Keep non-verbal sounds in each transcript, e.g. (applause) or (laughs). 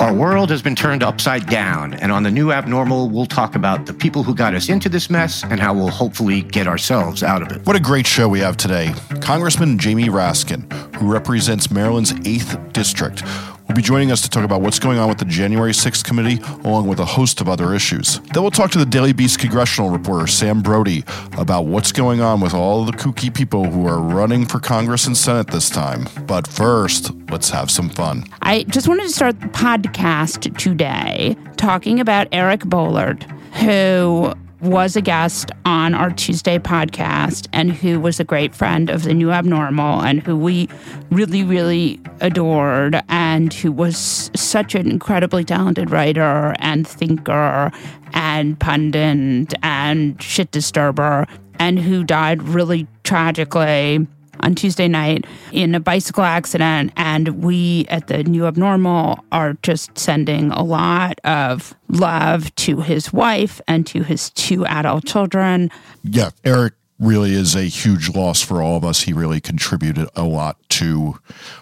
Our world has been turned upside down, and on the new abnormal, we'll talk about the people who got us into this mess and how we'll hopefully get ourselves out of it. What a great show we have today. Congressman Jamie Raskin, who represents Maryland's 8th District, will be joining us to talk about what's going on with the January 6th committee, along with a host of other issues. Then we'll talk to the Daily Beast congressional reporter Sam Brody about what's going on with all the kooky people who are running for Congress and Senate this time. But first, let's have some fun. I just wanted to start the podcast today talking about Eric Boehlert, who was a guest on our Tuesday podcast and who was a great friend of the New Abnormal and who we really, really adored and who was such an incredibly talented writer and thinker and pundit and shit disturber and who died really tragically on Tuesday night in a bicycle accident. And we at the New Abnormal are just sending a lot of love to his wife and to his two adult children. Yeah, Eric really is a huge loss for all of us. He really contributed a lot to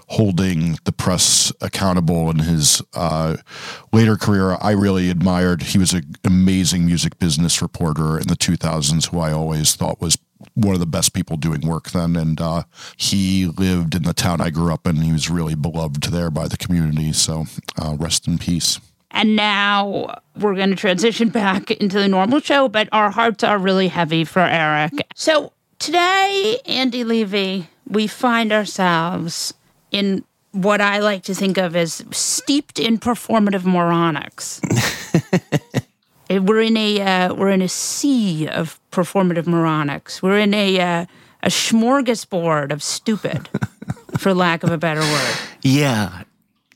holding the press accountable in his uh, later career. I really admired. He was an amazing music business reporter in the 2000s, who I always thought was one of the best people doing work then. And uh, he lived in the town I grew up in. He was really beloved there by the community. So uh, rest in peace. And now we're going to transition back into the normal show, but our hearts are really heavy for Eric. So today, Andy Levy, we find ourselves in what I like to think of as steeped in performative moronics. (laughs) we're in a uh, we're in a sea of performative moronics. We're in a uh, a smorgasbord of stupid, (laughs) for lack of a better word. Yeah,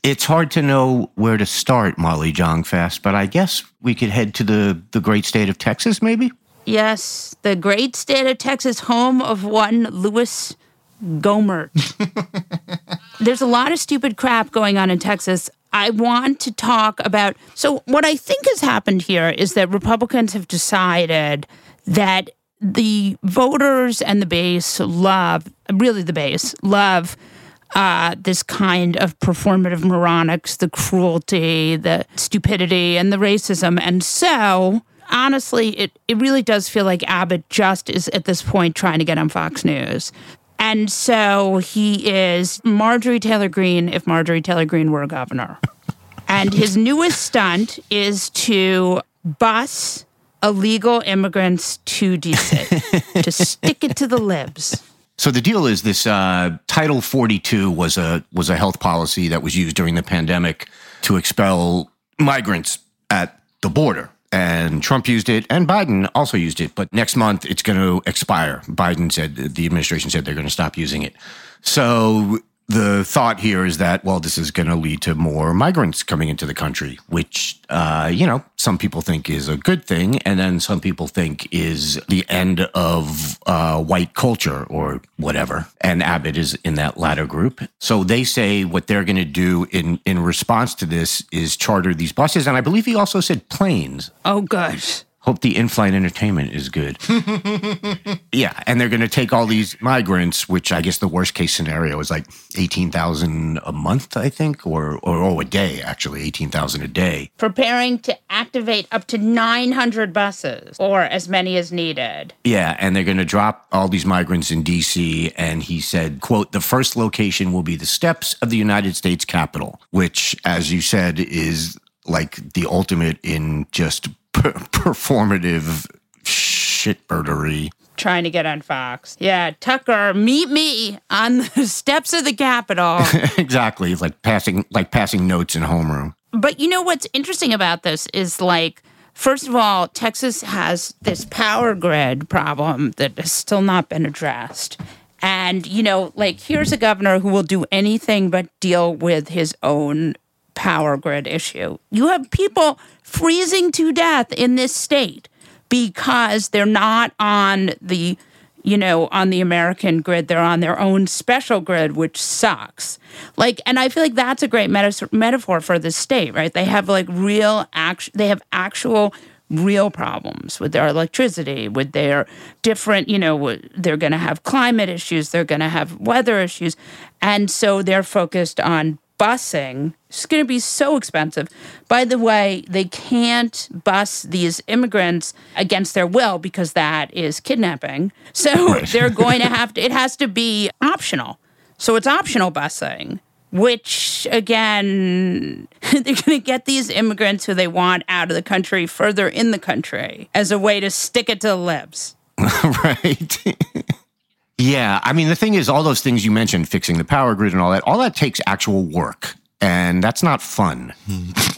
it's hard to know where to start, Molly Jong-Fast, but I guess we could head to the, the great state of Texas, maybe? Yes, the great state of Texas, home of one Louis Gohmert. (laughs) There's a lot of stupid crap going on in Texas. I want to talk about. So, what I think has happened here is that Republicans have decided that the voters and the base love, really the base, love uh, this kind of performative moronics, the cruelty, the stupidity, and the racism. And so, honestly, it, it really does feel like Abbott just is at this point trying to get on Fox News. And so he is Marjorie Taylor Greene if Marjorie Taylor Greene were a governor. (laughs) and his newest stunt is to bus illegal immigrants to DC, (laughs) to stick it to the libs. So the deal is this: uh, Title 42 was a was a health policy that was used during the pandemic to expel migrants at the border, and Trump used it, and Biden also used it. But next month it's going to expire. Biden said the administration said they're going to stop using it. So the thought here is that well this is going to lead to more migrants coming into the country which uh, you know some people think is a good thing and then some people think is the end of uh, white culture or whatever. And abbott is in that latter group. So they say what they're going to do in in response to this is charter these buses and i believe he also said planes. Oh gosh Hope the in-flight entertainment is good. (laughs) yeah, and they're going to take all these migrants, which I guess the worst case scenario is like eighteen thousand a month, I think, or or oh, a day actually, eighteen thousand a day. Preparing to activate up to nine hundred buses, or as many as needed. Yeah, and they're going to drop all these migrants in D.C. And he said, "quote The first location will be the steps of the United States Capitol, which, as you said, is." Like the ultimate in just (laughs) performative shitbirdery. Trying to get on Fox. Yeah, Tucker, meet me on the (laughs) steps of the Capitol. (laughs) exactly, like passing like passing notes in homeroom. But you know what's interesting about this is like First of all, Texas has this power grid problem that has still not been addressed. And, you know, like here's a governor who will do anything but deal with his own power grid issue. You have people freezing to death in this state because they're not on the you know on the american grid. They're on their own special grid which sucks. Like and i feel like that's a great meta- metaphor for the state right? They have like real act they have actual real problems with their electricity with their different you know they're going to have climate issues they're going to have weather issues. And so they're focused on busing is going to be so expensive. By the way, they can't bus these immigrants against their will because that is kidnapping. So they're (laughs) going to have to, it has to be optional. So it's optional busing, which again, (laughs) they're going to get these immigrants who they want out of the country further in the country as a way to stick it to the libs. (laughs) right. Yeah, I mean the thing is, all those things you mentioned, fixing the power grid and all that, all that takes actual work, and that's not fun.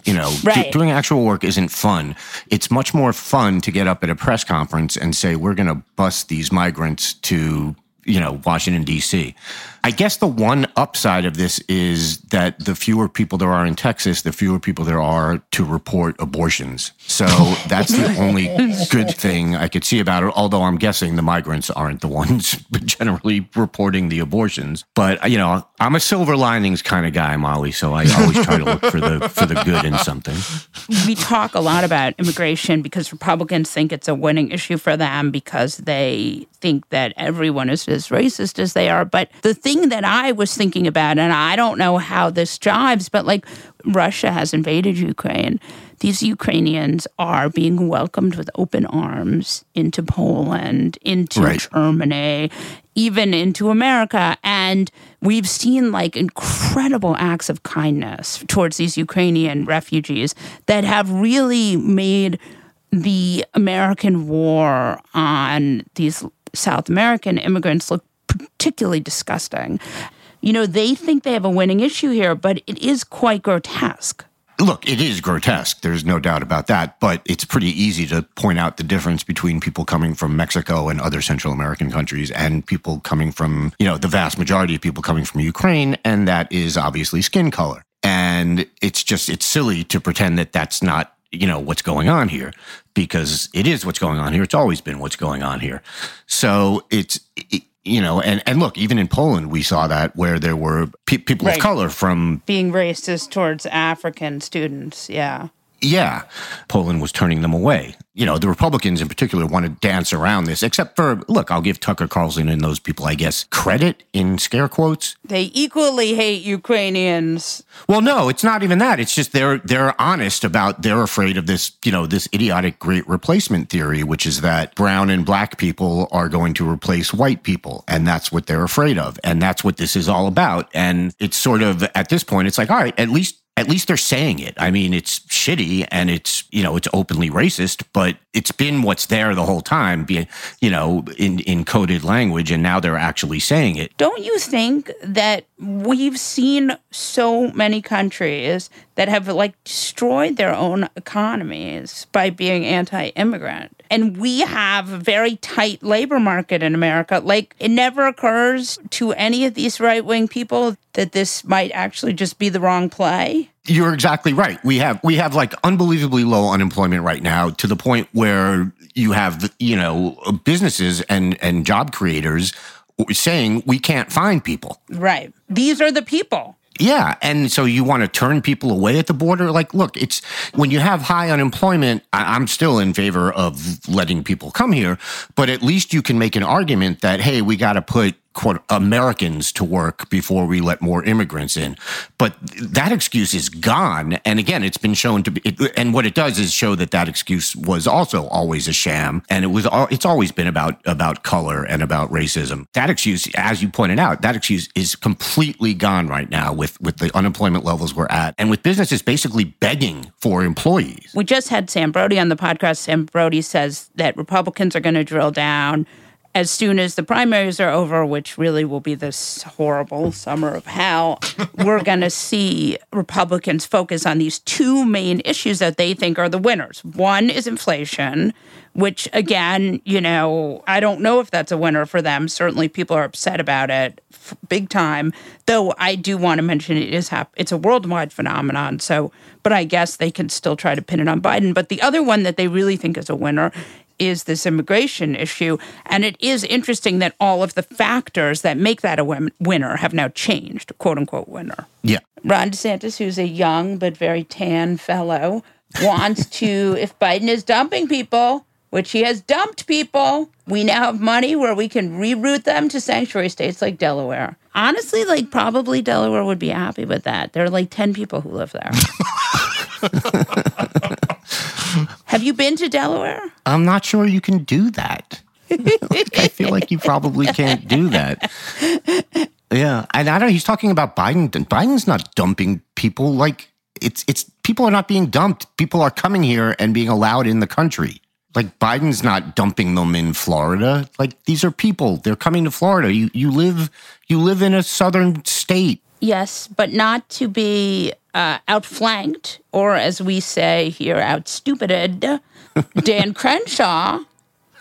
you know, right. doing actual work isn't fun. It's much more fun to get up at a press conference and say we're going to bust these migrants to you know, Washington, D.C. I guess the one upside of this is that the fewer people there are in Texas, the fewer people there are to report abortions. So (laughs) that's the only good thing I could see about it. Although I'm guessing the migrants aren't the (laughs) ones generally reporting the abortions. But, you know, I'm a silver linings kind of guy, Molly. So I always try to look for the, for the good in something. We talk a lot about immigration because Republicans think it's a winning issue for them because they think that everyone is as racist as they are. But the thing that I was thinking about, and I don't know how this jives, but like Russia has invaded Ukraine. These Ukrainians are being welcomed with open arms into Poland, into right. Germany, even into America. And we've seen like incredible acts of kindness towards these Ukrainian refugees that have really made the American war on these South American immigrants look particularly disgusting. You know, they think they have a winning issue here, but it is quite grotesque. Look, it is grotesque. There's no doubt about that. But it's pretty easy to point out the difference between people coming from Mexico and other Central American countries and people coming from, you know, the vast majority of people coming from Ukraine. And that is obviously skin color. And it's just, it's silly to pretend that that's not you know what's going on here because it is what's going on here it's always been what's going on here so it's it, you know and and look even in poland we saw that where there were pe- people right. of color from being racist towards african students yeah yeah, Poland was turning them away. You know, the Republicans in particular want to dance around this, except for, look, I'll give Tucker Carlson and those people, I guess, credit in scare quotes. They equally hate Ukrainians. Well, no, it's not even that. It's just they're they're honest about they're afraid of this, you know, this idiotic great replacement theory, which is that brown and black people are going to replace white people. And that's what they're afraid of. And that's what this is all about. And it's sort of at this point, it's like, all right, at least at least they're saying it. I mean, it's shitty and it's, you know, it's openly racist, but it's been what's there the whole time, be, you know, in, in coded language. And now they're actually saying it. Don't you think that we've seen so many countries that have like destroyed their own economies by being anti immigrant? And we have a very tight labor market in America. Like, it never occurs to any of these right wing people that this might actually just be the wrong play. You're exactly right. We have we have like unbelievably low unemployment right now to the point where you have you know businesses and and job creators saying we can't find people. Right. These are the people. Yeah. And so you want to turn people away at the border? Like, look, it's when you have high unemployment, I, I'm still in favor of letting people come here, but at least you can make an argument that, hey, we got to put quote Americans to work before we let more immigrants in. But that excuse is gone. And again, it's been shown to be, it, and what it does is show that that excuse was also always a sham. And it was, it's always been about, about color and about racism. That excuse, as you pointed out, that excuse is completely gone right now with, with the unemployment levels we're at and with businesses basically begging for employees. We just had Sam Brody on the podcast. Sam Brody says that Republicans are going to drill down as soon as the primaries are over, which really will be this horrible summer of hell, we're (laughs) going to see Republicans focus on these two main issues that they think are the winners. One is inflation, which, again, you know, I don't know if that's a winner for them. Certainly, people are upset about it big time. Though I do want to mention it is hap- it's a worldwide phenomenon. So, but I guess they can still try to pin it on Biden. But the other one that they really think is a winner is this immigration issue. And it is interesting that all of the factors that make that a win- winner have now changed, quote unquote winner. Yeah. Ron DeSantis, who's a young but very tan fellow, wants to, (laughs) if Biden is dumping people, which he has dumped people, we now have money where we can reroute them to sanctuary states like Delaware. Honestly, like probably Delaware would be happy with that. There are like 10 people who live there. (laughs) (laughs) Have you been to Delaware? I'm not sure you can do that. (laughs) I feel like you probably can't do that. Yeah, and I don't. He's talking about Biden. Biden's not dumping people. Like it's it's people are not being dumped. People are coming here and being allowed in the country. Like Biden's not dumping them in Florida. Like these are people. They're coming to Florida. You you live you live in a southern state. Yes, but not to be uh, outflanked, or as we say here, outstupided. (laughs) Dan Crenshaw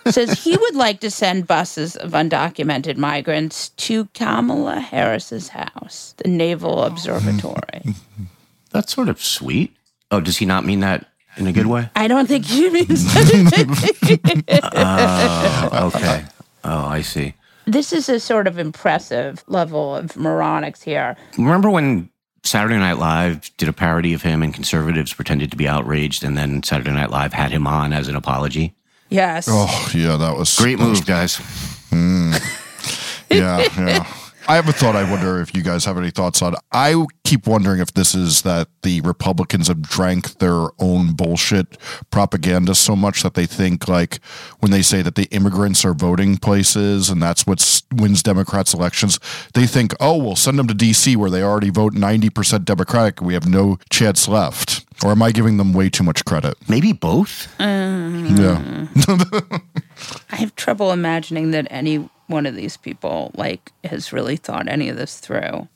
says he would like to send buses of undocumented migrants to Kamala Harris's house, the Naval Observatory. (laughs) That's sort of sweet. Oh, does he not mean that in a good way? I don't think he means (laughs) Oh, okay. Oh, I see. This is a sort of impressive level of moronics here. Remember when Saturday Night Live did a parody of him and conservatives pretended to be outraged and then Saturday Night Live had him on as an apology? Yes. Oh yeah, that was Great move, guys. Mm. (laughs) yeah, yeah. I have a thought. I wonder if you guys have any thoughts on. I keep wondering if this is that the Republicans have drank their own bullshit propaganda so much that they think like when they say that the immigrants are voting places and that's what wins Democrats elections, they think, oh, we'll send them to D.C. where they already vote ninety percent Democratic. We have no chance left. Or am I giving them way too much credit? Maybe both. Uh, yeah. (laughs) I have trouble imagining that any one of these people like has really thought any of this through.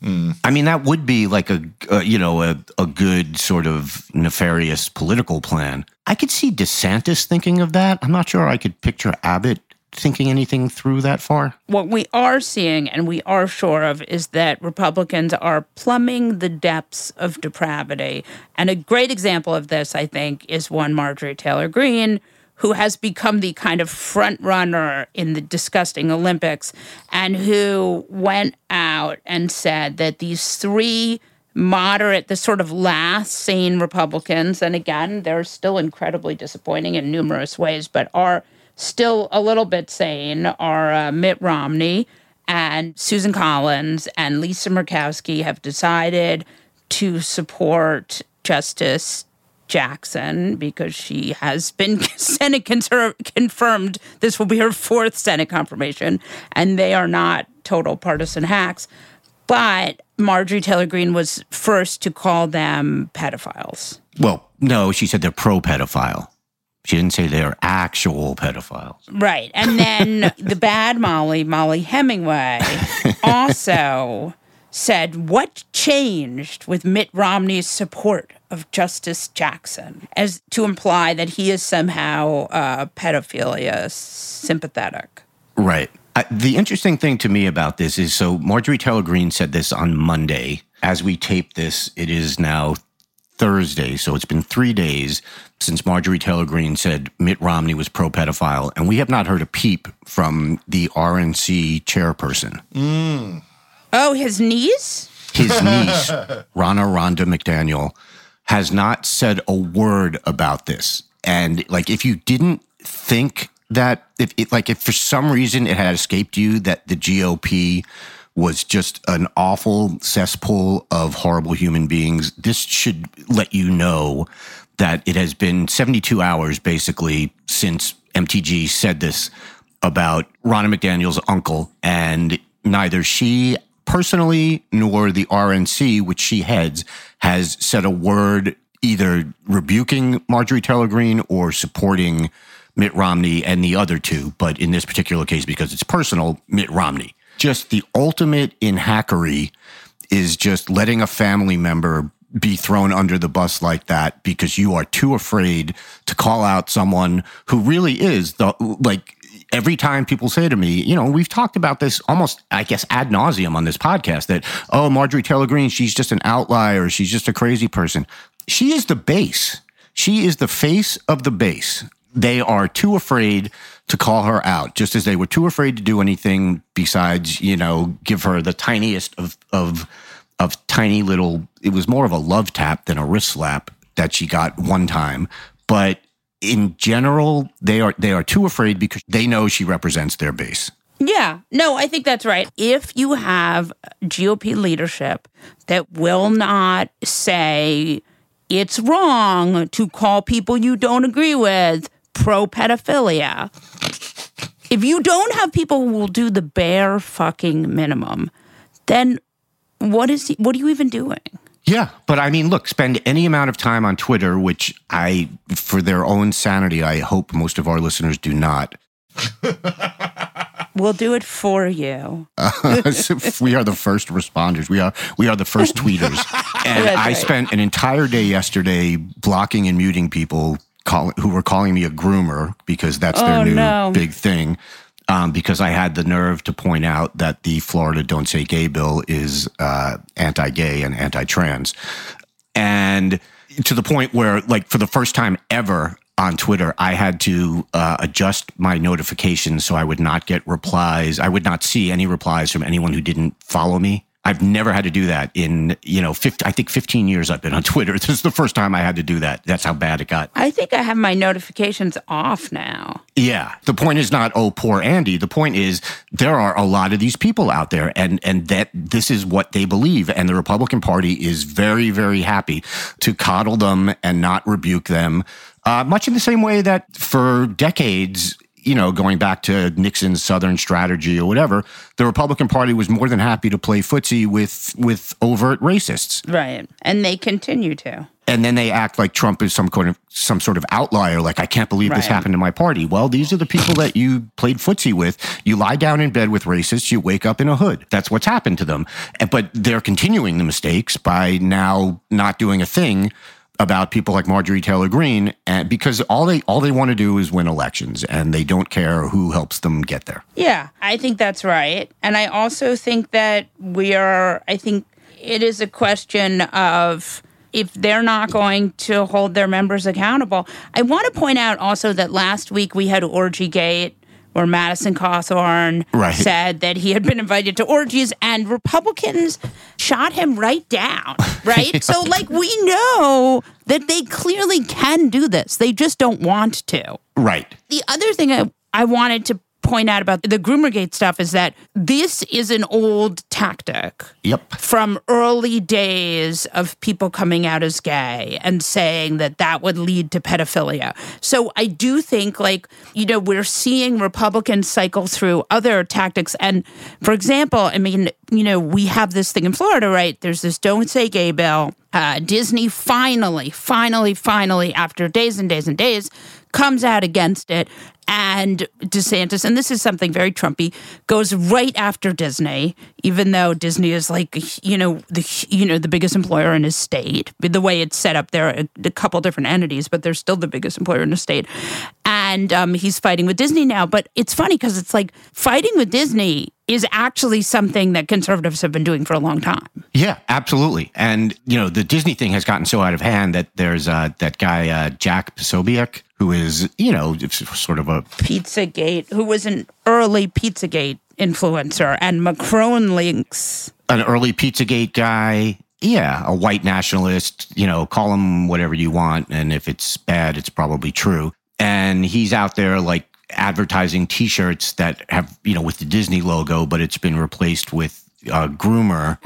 I mean, that would be like a, uh, you know, a, a good sort of nefarious political plan. I could see DeSantis thinking of that. I'm not sure I could picture Abbott thinking anything through that far. What we are seeing and we are sure of is that Republicans are plumbing the depths of depravity. And a great example of this, I think, is one Marjorie Taylor Greene, who has become the kind of front runner in the disgusting Olympics and who went out and said that these three moderate, the sort of last sane Republicans, and again, they're still incredibly disappointing in numerous ways, but are still a little bit sane, are uh, Mitt Romney and Susan Collins and Lisa Murkowski have decided to support Justice Jackson because she has been (laughs) Senate conser- confirmed. This will be her fourth Senate confirmation, and they are not total partisan hacks. But Marjorie Taylor Greene was first to call them pedophiles. Well, no, she said they're pro pedophile. She didn't say they're actual pedophiles. Right. And then (laughs) the bad Molly, Mollie Hemingway, (laughs) also said what changed with Mitt Romney's support of Justice Jackson, as to imply that he is somehow uh, pedophilia sympathetic. Right. Uh, the interesting thing to me about this is so Marjorie Taylor Greene said this on Monday. As we tape this, it is now Thursday. So it's been three days since Marjorie Taylor Greene said Mitt Romney was pro pedophile. And we have not heard a peep from the RNC chairperson. Oh, his (laughs) niece? his niece, Ronna Romney McDaniel, has not said a word about this. And like, if you didn't think that, if it, like, if for some reason it had escaped you that the GOP was just an awful cesspool of horrible human beings, this should let you know that it has been 72 hours basically since MTG said this about Ronna McDaniel's uncle, and neither she personally nor the RNC, which she heads, has said a word either rebuking Marjorie Taylor Greene or supporting Mitt Romney and the other two. But in this particular case, because it's personal, Mitt Romney. Just the ultimate in hackery is just letting a family member be thrown under the bus like that because you are too afraid to call out someone who really is the like every time people say to me, you know, we've talked about this almost, I guess, ad nauseum on this podcast that, oh, Marjorie Taylor Greene, she's just an outlier. She's just a crazy person. She is the base. She is the face of the base. They are too afraid to call her out, just as they were too afraid to do anything besides, you know, give her the tiniest of, of, of tiny little, it was more of a love tap than a wrist slap that she got one time. But in general, they are they are too afraid because they know she represents their base. Yeah, no, I think that's right. If you have GOP leadership that will not say it's wrong to call people you don't agree with pro pedophilia, if you don't have people who will do the bare fucking minimum, then what is what are you even doing? Yeah, but I mean, look, spend any amount of time on Twitter, which I, for their own sanity, I hope most of our listeners do not. We'll do it for you. (laughs) we are the first responders. We are we are the first tweeters. (laughs) And That's I spent an entire day yesterday blocking and muting people call, who were calling me a groomer because that's their Oh, new no. big thing. Um, because I had the nerve to point out that the Florida Don't Say Gay bill is uh, anti-gay and anti-trans, and to the point where, like, for the first time ever on Twitter, I had to uh, adjust my notifications so I would not get replies. I would not see any replies from anyone who didn't follow me. I've never had to do that in, you know, 50, I think 15 years I've been on (laughs) Twitter. This is the first time I had to do that. That's how bad it got. I think I have my notifications off now. Yeah. The point is not, oh, poor Andy. The point is there are a lot of these people out there and, and that this is what they believe. And the Republican Party is very, very happy to coddle them and not rebuke them. Uh, much in the same way that for decades, you know, going back to Nixon's Southern strategy or whatever, the Republican Party was more than happy to play footsie with with overt racists Right. And they continue to. and then they act like Trump is some kind of some sort of outlier. Like I can't believe this happened to my party. Well, these are the people that you played footsie with. You lie down in bed with racists. You wake up in a hood. That's what's happened to them. But they're continuing the mistakes by now not doing a thing about people like Marjorie Taylor Greene, and because all they all they want to do is win elections, and they don't care who helps them get there. Yeah, I think that's right. And I also think that we are, I think it is a question of if they're not going to hold their members accountable. I want to point out also that last week we had Orgy Gate. Where Madison Cawthorn Right. said that he had been invited to orgies and Republicans shot him right down, (laughs) right? so, like, we know that they clearly can do this. They just don't want to. Right. The other thing I, I wanted to point out about the Groomergate stuff is that this is an old tactic Yep. from early days of people coming out as gay and saying that that would lead to pedophilia. So I do think, like, you know, we're seeing Republicans cycle through other tactics. And for example, I mean, you know, we have this thing in Florida, right? There's this Don't Say Gay bill. Uh, Disney finally, finally, finally, after days and days and days, comes out against it. And DeSantis, and this is something very Trumpy, goes right after Disney, even though Disney is like you know the you know the biggest employer in his state. The way it's set up, there are a, couple different entities, but they're still the biggest employer in the state. And um, he's fighting with Disney now. But it's funny because it's like fighting with Disney is actually something that conservatives have been doing for a long time. Yeah, absolutely. And you know, the Disney thing has gotten so out of hand that there's uh, that guy uh, Jack Posobiec, who is you know sort of a Pizzagate, who was an early Pizzagate influencer and Macron Leaks. An early Pizzagate guy. Yeah, a white nationalist, you know, call him whatever you want. And if it's bad, it's probably true. And he's out there like advertising t shirts that have, you know, with the Disney logo, but it's been replaced with uh, groomer.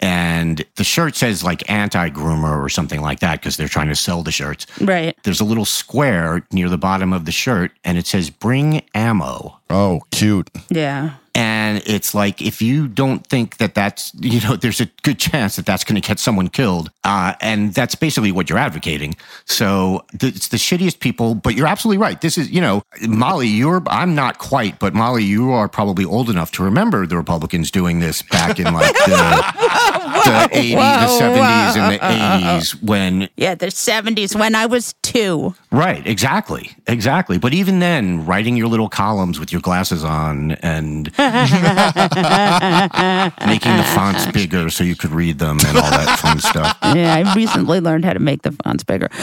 And the shirt says like anti groomer or something like that because they're trying to sell the shirts. Right. There's a little square near the bottom of the shirt and it says bring ammo. Oh, cute. Yeah. And it's like, if you don't think that that's, you know, (laughs) there's a good chance that that's going to get someone killed. Uh, and that's basically what you're advocating. So it's the shittiest people, but you're absolutely right. This is, you know, Molly, you're, I'm not quite, but Molly, you are probably old enough to remember the Republicans doing this back in like the, (laughs) the 80s, whoa, the 70s, and the whoa. 80s when Yeah, the 70s when I was two. Right, exactly. Exactly. But even then, writing your little columns with your glasses on and (laughs) (laughs) making the fonts bigger so you could read them and all that fun stuff. (laughs) Yeah, I recently learned how to make the fonts bigger. (laughs)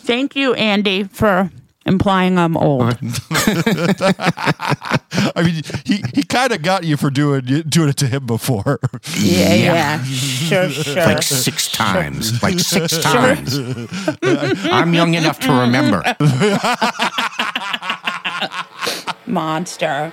Thank you, Andy, for implying I'm old. I mean, he, he kind of got you for doing doing it to him before. Yeah, yeah. Sure, sure. Like six times. Like six times. I'm young enough to remember. Monster.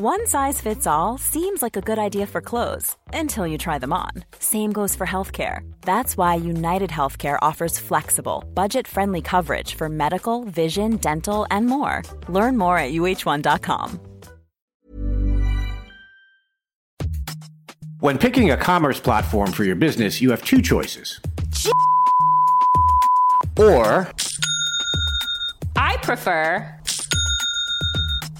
One size fits all seems like a good idea for clothes until you try them on. Same goes for healthcare. That's why United Healthcare offers flexible, budget friendly coverage for medical, vision, dental, and more. Learn more at uhone.com. When picking a commerce platform for your business, you have two choices. Or I prefer.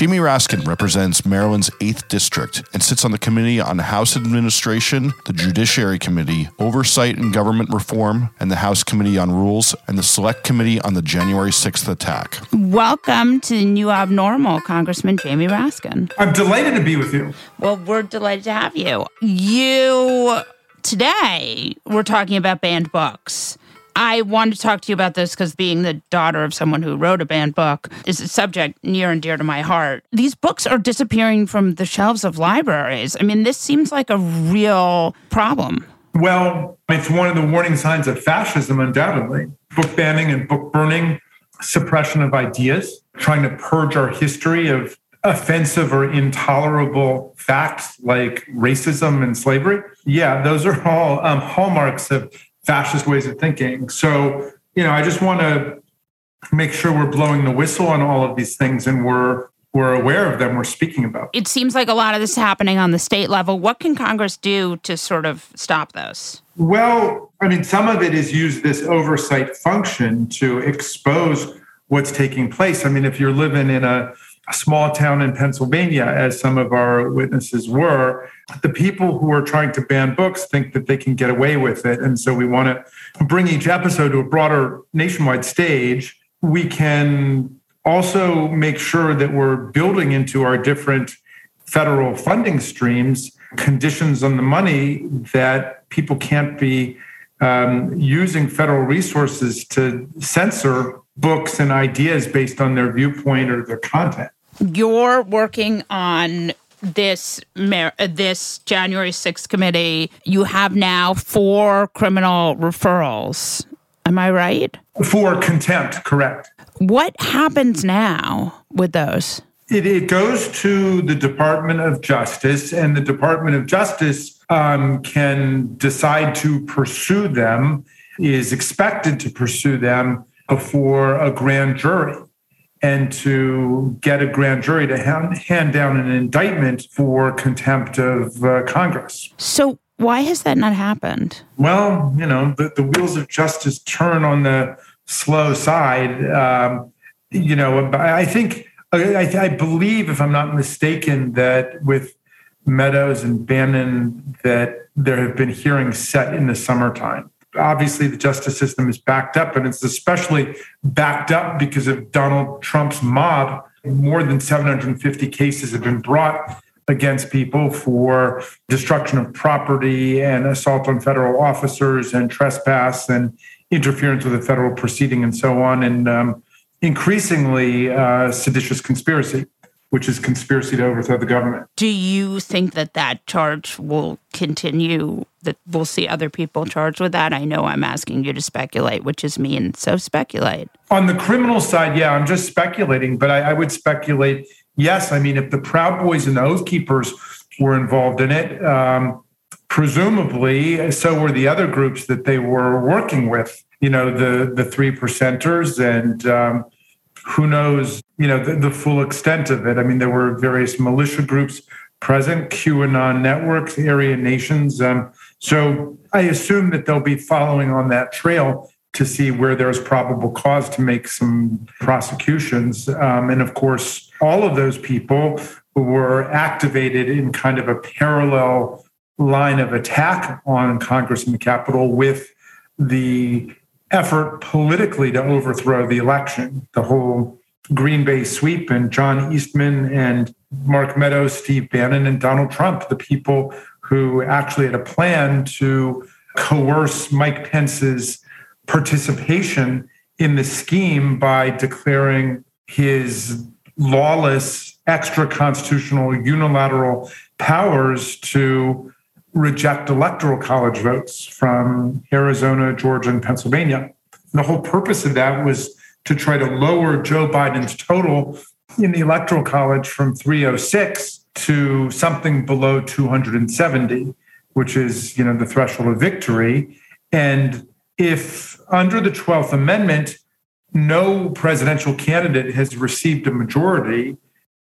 Jamie Raskin represents Maryland's 8th District and sits on the Committee on House Administration, the Judiciary Committee, Oversight and Government Reform, and the House Committee on Rules, and the Select Committee on the January 6th attack. Welcome to the new abnormal, Congressman Jamie Raskin. I'm delighted to be with you. Well, we're delighted to have you. You today we're talking about banned books. I wanted to talk to you about this because being the daughter of someone who wrote a banned book is a subject near and dear to my heart. These books are disappearing from the shelves of libraries. I mean, this seems like a real problem. Well, it's one of the warning signs of fascism, undoubtedly. Book banning and book burning, suppression of ideas, trying to purge our history of offensive or intolerable facts like racism and slavery. Yeah, those are all um, hallmarks of fascist ways of thinking. So, you know, I just want to make sure we're blowing the whistle on all of these things and we're we're aware of them, we're speaking about. It seems like a lot of this is happening on the state level. What can Congress do to sort of stop those? Well, I mean, some of it is use this oversight function to expose what's taking place. I mean, if you're living in a a small town in Pennsylvania, as some of our witnesses were, the people who are trying to ban books think that they can get away with it. And so we want to bring each episode to a broader nationwide stage. We can also make sure that we're building into our different federal funding streams conditions on the money that people can't be um, using federal resources to censor books and ideas based on their viewpoint or their content you're working on this this January 6th committee, you have now four criminal referrals. Am I right? For contempt, correct. What happens now with those? It, it goes to the Department of Justice, and the Department of Justice um, can decide to pursue them, is expected to pursue them before a grand jury and to get a grand jury to hand, hand down an indictment for contempt of uh, Congress. So, why has that not happened? Well, you know, the, the wheels of justice turn on the slow side. Um, you know, I think, I, I believe, if I'm not mistaken, that with Meadows and Bannon, that there have been hearings set in the summertime obviously the justice system is backed up, and it's especially backed up because of Donald Trump's mob. More than 750 cases have been brought against people for destruction of property and assault on federal officers and trespass and interference with a federal proceeding and so on, and um, increasingly uh, seditious conspiracy which is conspiracy to overthrow the government. Do you think that that charge will continue? That we'll see other people charged with that? I know I'm asking you to speculate, which is mean. So speculate. On the criminal side, yeah, I'm just speculating, but I, I would speculate. Yes, I mean, if the Proud Boys and the Oath Keepers were involved in it, um, presumably so were the other groups that they were working with. You know, the the three percenters and. Um, who knows, you know, the, the, full extent of it. I mean, there were various militia groups present, QAnon networks, Aryan nations. Um, so I assume that they'll be following on that trail to see where there's probable cause to make some prosecutions. Um, and of course, all of those people were activated in kind of a parallel line of attack on Congress and the Capitol with the effort politically to overthrow the election. The whole Green Bay sweep and John Eastman and Mark Meadows, Steve Bannon, and Donald Trump, the people who actually had a plan to coerce Mike Pence's participation in the scheme by declaring his lawless, extra constitutional, unilateral powers to reject electoral college votes from Arizona, Georgia, and Pennsylvania. The whole purpose of that was to try to lower Joe Biden's total in the electoral college from 306 to something below 270, which is, you know, the threshold of victory. And if under the 12th Amendment, no presidential candidate has received a majority,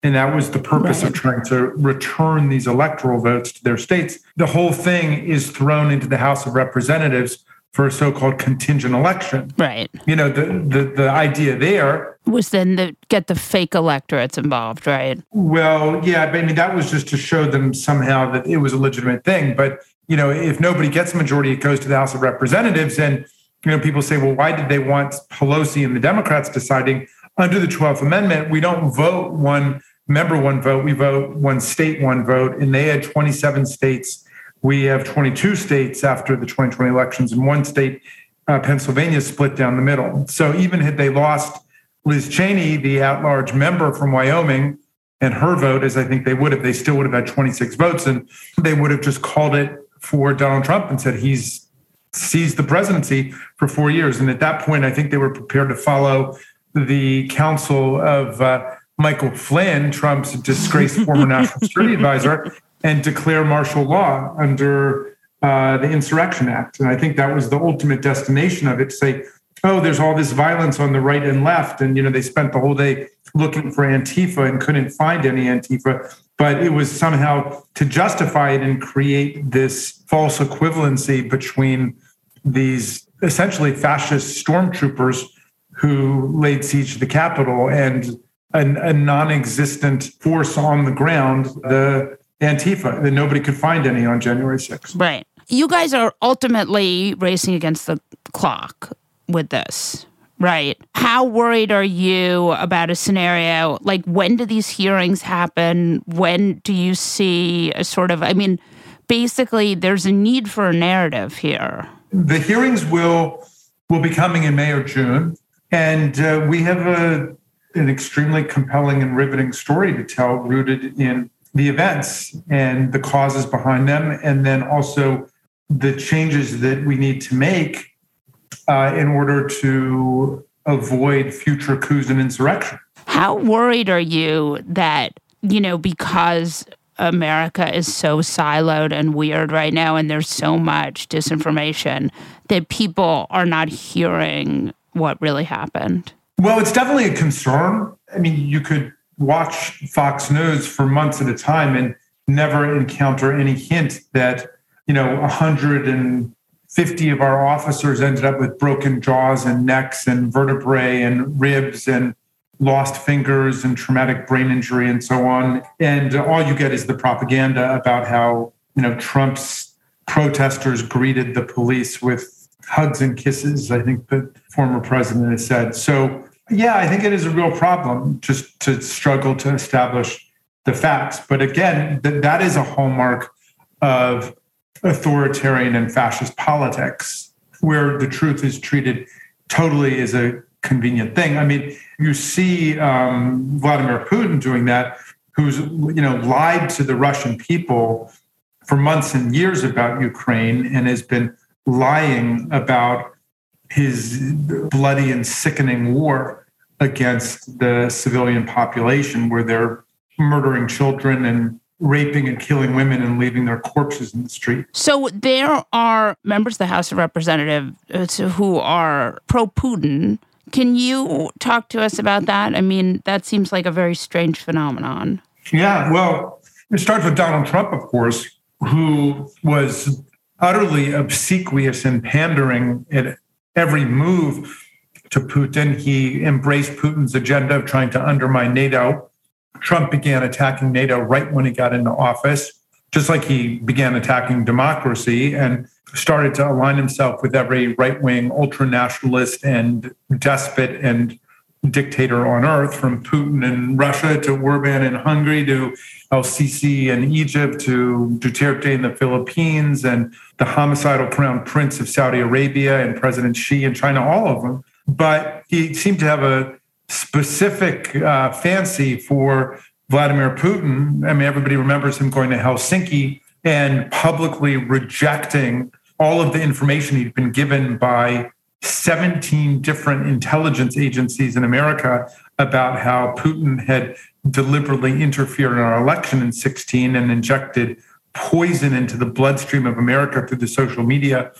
and that was the purpose right. of trying to return these electoral votes to their states. The whole thing is thrown into the House of Representatives for a so-called contingent election. Right. You know, the the, the idea there was then to get the fake electorates involved, right? Well, yeah, I mean that was just to show them somehow that it was a legitimate thing. But you know, if nobody gets a majority, it goes to the House of Representatives, and you know, people say, well, why did they want Pelosi and the Democrats deciding under the 12th Amendment? We don't vote one member one vote, we vote one state one vote, and they had 27 states. We have 22 states after the 2020 elections, and one state uh, Pennsylvania split down the middle. So even had they lost Liz Cheney, the at large member from Wyoming, and her vote, as I think they would have, they still would have had 26 votes, and they would have just called it for Donald Trump and said he's seized the presidency for four years. And at that point, I think they were prepared to follow the counsel of uh, Michael Flynn, Trump's disgraced former (laughs) national security advisor, and declare martial law under uh, the Insurrection Act. And I think that was the ultimate destination of it to say, oh, there's all this violence on the right and left. And, you know, they spent the whole day looking for Antifa and couldn't find any Antifa. But it was somehow to justify it and create this false equivalency between these essentially fascist stormtroopers who laid siege to the Capitol and a, a non existent force on the ground, the Antifa, that nobody could find any on January 6th. Right. You guys are ultimately racing against the clock with this, right? How worried are you about a scenario like when do these hearings happen? When do you see a sort of, I mean, basically, there's a need for a narrative here. The hearings will will be coming in May or June, and uh, we have a an extremely compelling and riveting story to tell, rooted in the events and the causes behind them, and then also the changes that we need to make uh, in order to avoid future coups and insurrection. How worried are you that, you know, because America is so siloed and weird right now, and there's so much disinformation that people are not hearing what really happened? Well, it's definitely a concern. I mean, you could watch Fox News for months at a time and never encounter any hint that, you know, 150 of our officers ended up with broken jaws and necks and vertebrae and ribs and lost fingers and traumatic brain injury and so on. And all you get is the propaganda about how, you know, Trump's protesters greeted the police with hugs and kisses, I think the former president has said. So yeah, I think it is a real problem just to struggle to establish the facts. But again, th- that is a hallmark of authoritarian and fascist politics, where the truth is treated totally as a convenient thing. I mean, you see um, Vladimir Putin doing that, who's you know lied to the Russian people for months and years about Ukraine and has been lying about his bloody and sickening war against the civilian population, where they're murdering children and raping and killing women and leaving their corpses in the street. So there are members of the House of Representatives uh, who are pro Putin. Can you talk to us about that? I mean, that seems like a very strange phenomenon. Yeah, well, it starts with Donald Trump, of course, who was utterly obsequious and pandering at every move to Putin. He embraced Putin's agenda of trying to undermine NATO. Trump began attacking NATO right when he got into office, just like he began attacking democracy and started to align himself with every right wing ultra nationalist and despot and dictator on earth, from Putin in Russia to Orban in Hungary to El Sisi in Egypt to Duterte in the Philippines and the homicidal crown prince of Saudi Arabia and President Xi in China, all of them. But he seemed to have a specific uh, fancy for Vladimir Putin. I mean, everybody remembers him going to Helsinki and publicly rejecting all of the information he'd been given by 17 different intelligence agencies in America about how Putin had deliberately interfered in our election in 16 and injected poison into the bloodstream of America through the social media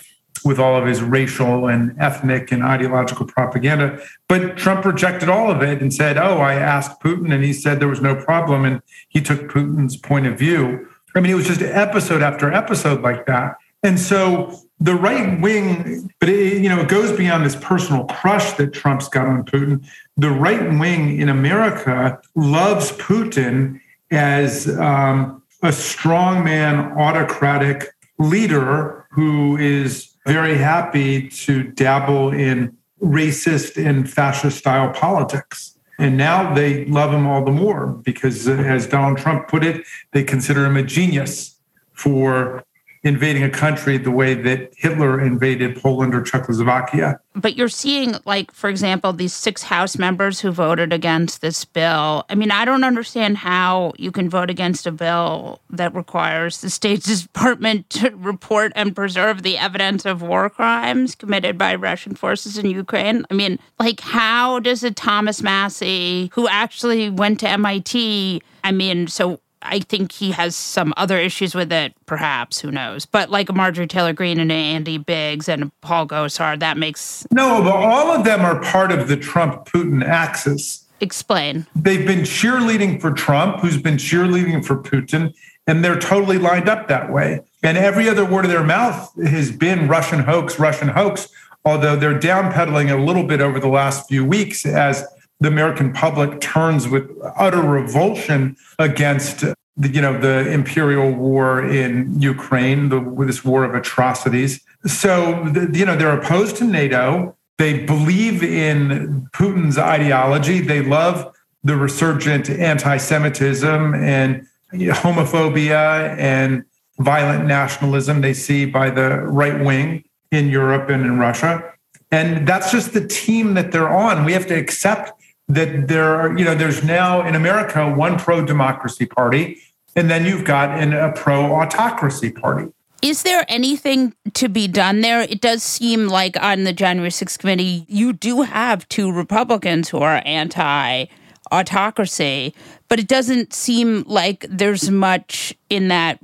with all of his racial and ethnic and ideological propaganda. But Trump rejected all of it and said, Oh, I asked Putin and he said there was no problem. And he took Putin's point of view. I mean, it was just episode after episode like that. And so the right wing, but it, you know, it goes beyond this personal crush that Trump's got on Putin. The right wing in America loves Putin as um, a strongman, autocratic leader who is very happy to dabble in racist and fascist style politics. And now they love him all the more because, as Donald Trump put it, they consider him a genius for invading a country the way that Hitler invaded Poland or Czechoslovakia. But you're seeing, like, for example, these six House members who voted against this bill. I mean, I don't understand how you can vote against a bill that requires the State (laughs) Department to report and preserve the evidence of war crimes committed by Russian forces in Ukraine. I mean, like, how does a Thomas Massie, who actually went to MIT, I mean, so I think he has some other issues with it, perhaps. Who knows? But like Marjorie Taylor Greene and Andy Biggs and Paul Gosar, that makes. No, but all of them are part of the Trump Putin axis. Explain. They've been cheerleading for Trump, who's been cheerleading for Putin, and they're totally lined up that way. And every other word of their mouth has been Russian hoax, Russian hoax, although they're downpedaling a little bit over the last few weeks as the American public turns with utter revulsion against the, you know the imperial war in Ukraine, the, this war of atrocities. So the, you know they're opposed to NATO. They believe in Putin's ideology. They love the resurgent anti-Semitism and homophobia and violent nationalism they see by the right wing in Europe and in Russia. And that's just the team that they're on. We have to accept that there are, you know, there's now in America one pro democracy party, and then you've got an, a pro autocracy party. Is there anything to be done there? It does seem like on the January 6th committee, you do have two Republicans who are anti autocracy, but it doesn't seem like there's much in that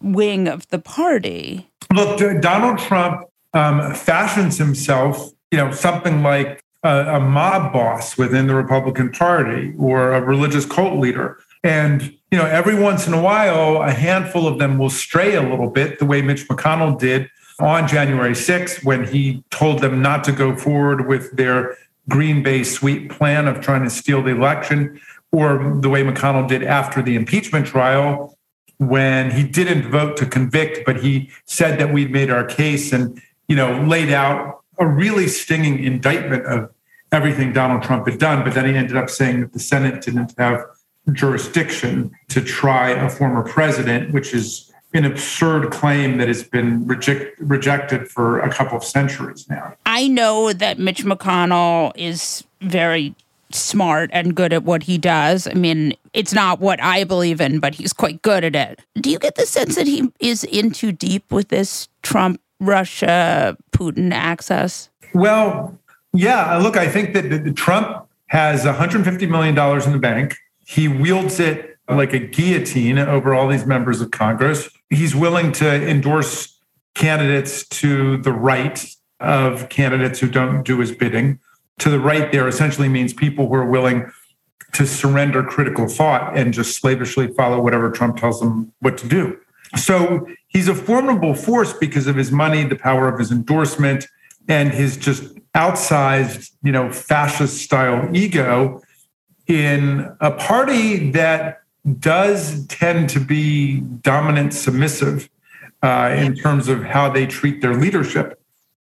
wing of the party. Look, Donald Trump um, fashions himself, you know, something like a, a mob boss within the Republican Party or a religious cult leader. And, you know, every once in a while, a handful of them will stray a little bit, the way Mitch McConnell did on January 6th when he told them not to go forward with their Green Bay sweep plan of trying to steal the election, or the way McConnell did after the impeachment trial when he didn't vote to convict, but he said that we'd made our case and, you know, laid out a really stinging indictment of everything Donald Trump had done. But then he ended up saying that the Senate didn't have jurisdiction to try a former president, which is an absurd claim that has been reject, rejected for a couple of centuries now. I know that Mitch McConnell is very smart and good at what he does. I mean, it's not what I believe in, but he's quite good at it. Do you get the sense that he is in too deep with this Trump Russia Putin access? Well, yeah. Uh, look, I think that Trump has $150 million in the bank. He wields it like a guillotine over all these members of Congress. He's willing to endorse candidates to the right of candidates who don't do his bidding. To the right, there essentially means people who are willing to surrender critical thought and just slavishly follow whatever Trump tells them what to do. So he's a formidable force because of his money, the power of his endorsement, and his just outsized, you know, fascist style ego in a party that does tend to be dominant, submissive uh, in terms of how they treat their leadership.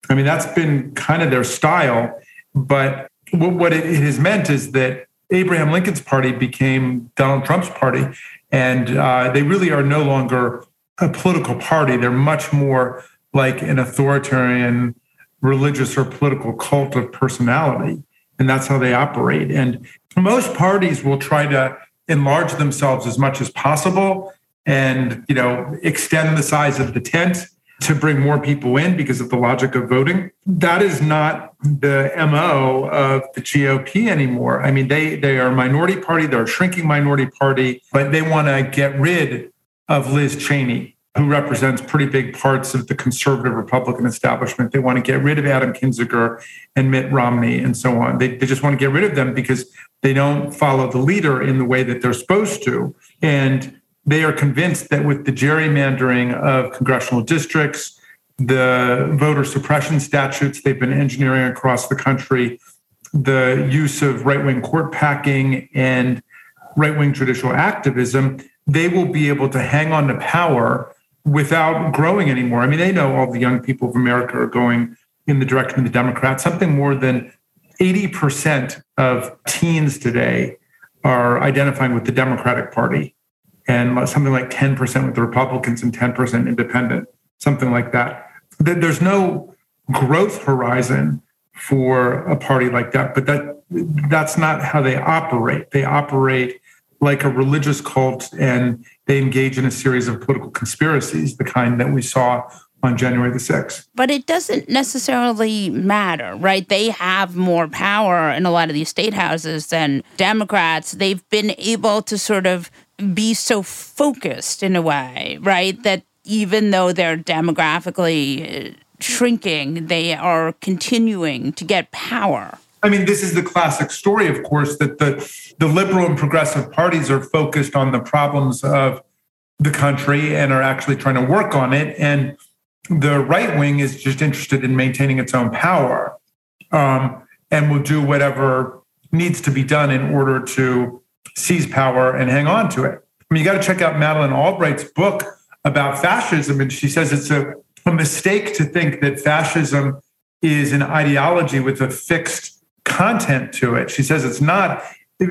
I mean, that's been kind of their style. But what it has meant is that Abraham Lincoln's party became Donald Trump's party, and uh, they really are no longer a political party. They're much more like an authoritarian religious or political cult of personality. And that's how they operate. And most parties will try to enlarge themselves as much as possible and, you know, extend the size of the tent to bring more people in because of the logic of voting. That is not the MO of the GOP anymore. I mean, they they are a minority party, they're a shrinking minority party, but they want to get rid of Liz Cheney, who represents pretty big parts of the conservative Republican establishment. They want to get rid of Adam Kinzinger and Mitt Romney and so on. They, they just want to get rid of them because they don't follow the leader in the way that they're supposed to. And they are convinced that with the gerrymandering of congressional districts, the voter suppression statutes they've been engineering across the country, the use of right wing court packing and right wing judicial activism, they will be able to hang on to power without growing anymore. I mean, they know all the young people of America are going in the direction of the Democrats. Something more than 80% of teens today are identifying with the Democratic Party, and something like 10% with the Republicans and 10% independent. something like that. There's no growth horizon for a party like that, but that that's not how they operate. They operate like a religious cult and they engage in a series of political conspiracies, the kind that we saw on January the 6th. But it doesn't necessarily matter, right? They have more power in a lot of these state houses than Democrats. They've been able to sort of be so focused in a way, right? That even though they're demographically uh, shrinking, they are continuing to get power. I mean, this is the classic story, of course, that the, the liberal and progressive parties are focused on the problems of the country and are actually trying to work on it. And the right wing is just interested in maintaining its own power um, and will do whatever needs to be done in order to seize power and hang on to it. I mean, you got to check out Madeleine Albright's book about fascism. And she says it's a, a mistake to think that fascism is an ideology with a fixed content to it. She says it's not.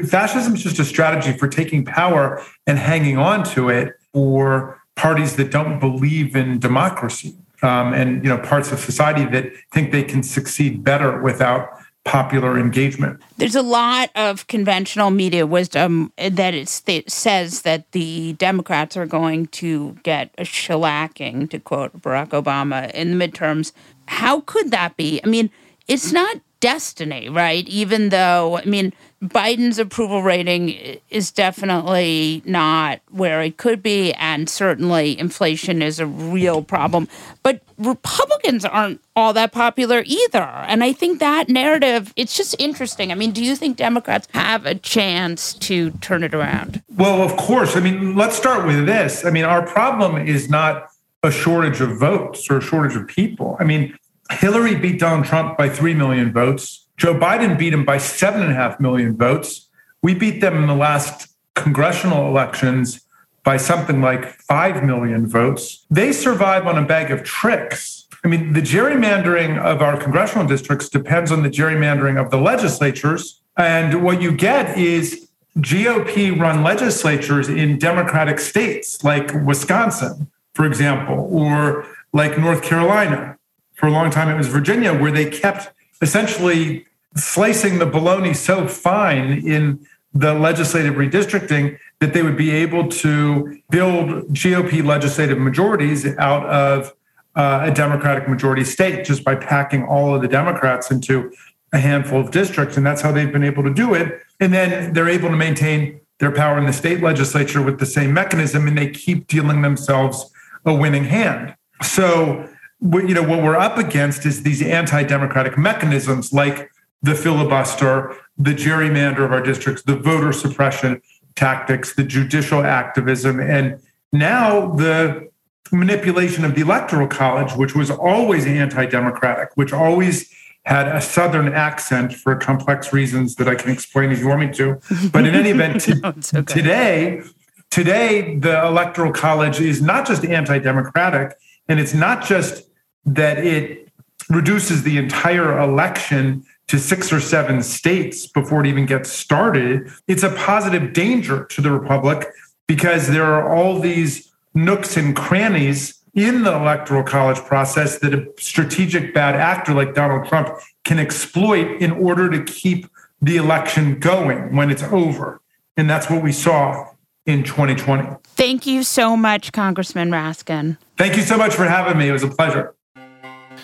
Fascism is just a strategy for taking power and hanging on to it for parties that don't believe in democracy um, and you know parts of society that think they can succeed better without popular engagement. There's a lot of conventional media wisdom that it says that the Democrats are going to get a shellacking, to quote Barack Obama, in the midterms. How could that be? I mean, it's not destiny, right? Even though, I mean, Biden's approval rating is definitely not where it could be, and certainly inflation is a real problem. But Republicans aren't all that popular either. And I think that narrative, it's just interesting. I mean, do you think Democrats have a chance to turn it around? Well, of course. I mean, let's start with this. I mean, our problem is not a shortage of votes or a shortage of people. I mean, Hillary beat Donald Trump by 3 million votes. Joe Biden beat him by seven and a half million votes. We beat them in the last congressional elections by something like 5 million votes. They survive on a bag of tricks. I mean, the gerrymandering of our congressional districts depends on the gerrymandering of the legislatures. And what you get is GOP run legislatures in Democratic states like Wisconsin, for example, or like North Carolina. For a long time, it was Virginia, where they kept essentially slicing the bologna so fine in the legislative redistricting that they would be able to build GOP legislative majorities out of uh, a Democratic majority state just by packing all of the Democrats into a handful of districts. And that's how they've been able to do it. And then they're able to maintain their power in the state legislature with the same mechanism, and they keep dealing themselves a winning hand. So you know what we're up against is these anti-democratic mechanisms like the filibuster, the gerrymander of our districts, the voter suppression tactics, the judicial activism, and now the manipulation of the electoral college, which was always anti-democratic, which always had a southern accent for complex reasons that I can explain if you want me to. But in any event, (laughs) t- no, okay. today, today the electoral college is not just anti-democratic, and it's not just that it reduces the entire election to six or seven states before it even gets started, it's a positive danger to the republic because there are all these nooks and crannies in the electoral college process that a strategic bad actor like Donald Trump can exploit in order to keep the election going when it's over. And that's what we saw in 2020. Thank you so much, Congressman Raskin. Thank you so much for having me. It was a pleasure.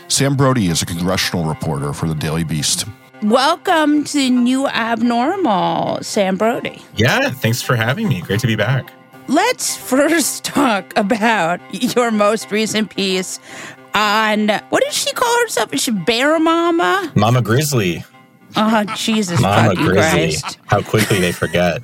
Sam Brodey is a congressional reporter for the Daily Beast. Welcome to New Abnormal, Sam Brodey. Yeah, thanks for having me. Great to be back. Let's first (laughs) talk about your most recent piece on what did she call herself? Is she Bear Mama? Mama Grizzly. Oh, Jesus Mama Grizzly. Christ. How quickly they forget.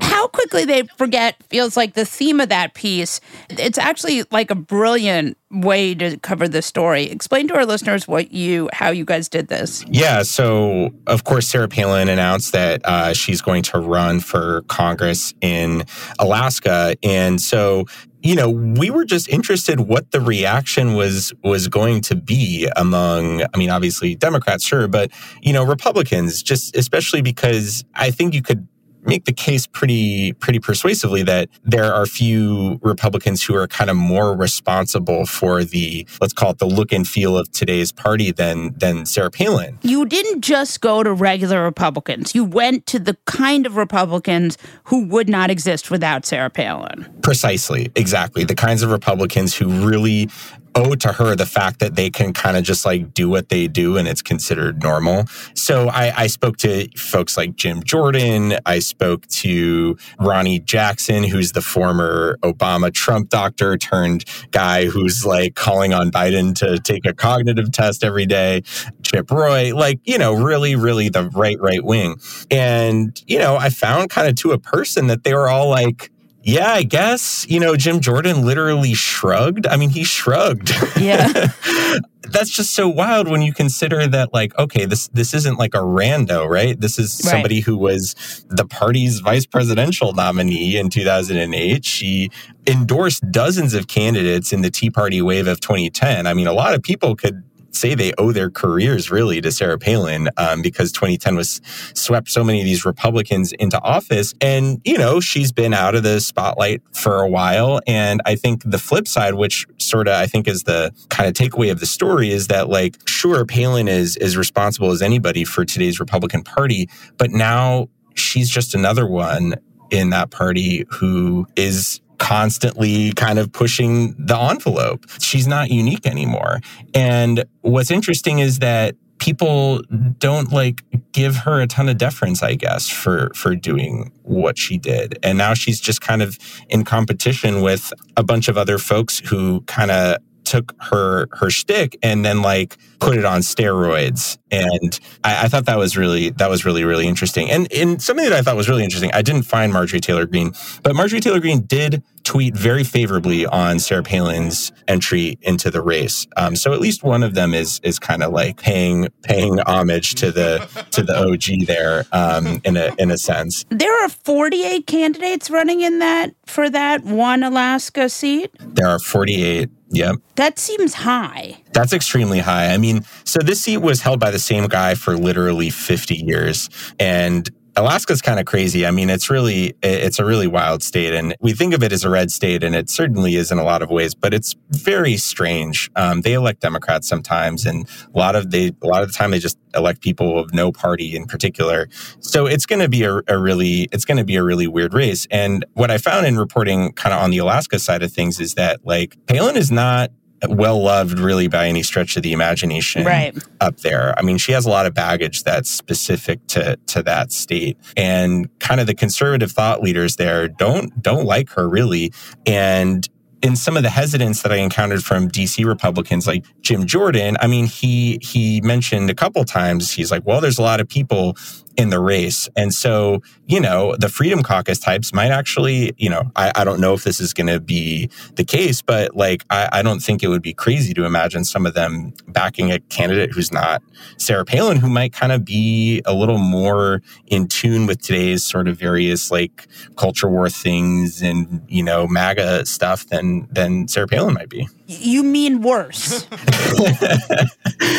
How quickly they forget feels like the theme of that piece. It's actually like a brilliant way to cover the story. Explain to our listeners what you, how you guys did this. Yeah. So, of course, Sarah Palin announced that uh, she's going to run for Congress in Alaska, and so you know we were just interested what the reaction was was going to be among i mean obviously democrats sure but you know republicans just especially because i think you could make the case pretty pretty persuasively that there are few Republicans who are kind of more responsible for the let's call it the look and feel of today's party than than Sarah Palin. You didn't just go to regular Republicans. You went to the kind of Republicans who would not exist without Sarah Palin. Precisely, exactly. The kinds of Republicans who really owe to her the fact that they can kind of just like do what they do and it's considered normal. So I, I, spoke to folks like Jim Jordan. I spoke to Ronny Jackson, who's the former Obama Trump doctor turned guy who's like calling on Biden to take a cognitive test every day. Chip Roy, like, you know, really, really the right, right wing. And, you know, I found kind of to a person that they were all like, yeah, I guess, you know, Jim Jordan literally shrugged. I mean, he shrugged. Yeah. (laughs) That's just so wild when you consider that like, okay, this this isn't like a rando, right? This is somebody who was the party's vice presidential nominee in 2008. She endorsed dozens of candidates in the Tea Party wave of 2010. I mean, a lot of people could say they owe their careers really to Sarah Palin um, because 2010 was swept so many of these Republicans into office. And, you know, she's been out of the spotlight for a while. And I think the flip side, which sort of I think is the kind of takeaway of the story, is that like, sure, Palin is as responsible as anybody for today's Republican Party, but now she's just another one in that party who is constantly kind of pushing the envelope. She's not unique anymore. And what's interesting is that people don't like give her a ton of deference i guess for for doing what she did and now she's just kind of in competition with a bunch of other folks who kind of took her her shtick and then like put it on steroids. And I, I, thought that was really that was really really interesting. And in something that I thought was really interesting, I didn't find Marjorie Taylor Greene, but Marjorie Taylor Greene did tweet very favorably on Sarah Palin's entry into the race. Um, so at least one of them is is kind of like paying paying homage to the to the OG there um, in a in a sense. There are 48 candidates running in that for that one Alaska seat. There are 48 Yep. That seems high. That's extremely high. I mean, so this seat was held by the same guy for literally 50 years. And Alaska's kind of crazy. I mean, it's really it's a really wild state, and we think of it as a red state, and it certainly is in a lot of ways. But it's very strange. Um, they elect Democrats sometimes, and a lot of they a lot of the time they just elect people of no party in particular. So it's going to be a, a really it's going to be a really weird race. And what I found in reporting kind of on the Alaska side of things is that like Palin is not well loved really by any stretch of the imagination right. up there. I mean, she has a lot of baggage that's specific to to that state. And kind of the conservative thought leaders there don't don't like her really. And in some of the hesitance that I encountered from DC Republicans like Jim Jordan, I mean, he he mentioned a couple times, he's like, well, there's a lot of people in the race. And so, you know, the Freedom Caucus types might actually, you know, I, I don't know if this is going to be the case, but like, I, I, don't think it would be crazy to imagine some of them backing a candidate who's not Sarah Palin, who might kind of be a little more in tune with today's sort of various like culture war things and, you know, MAGA stuff than, than Sarah Palin might be. You mean worse? (laughs)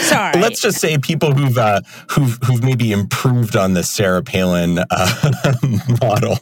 Sorry. Let's just say people who've uh, who've who've maybe improved on the Sarah Palin uh, (laughs) model.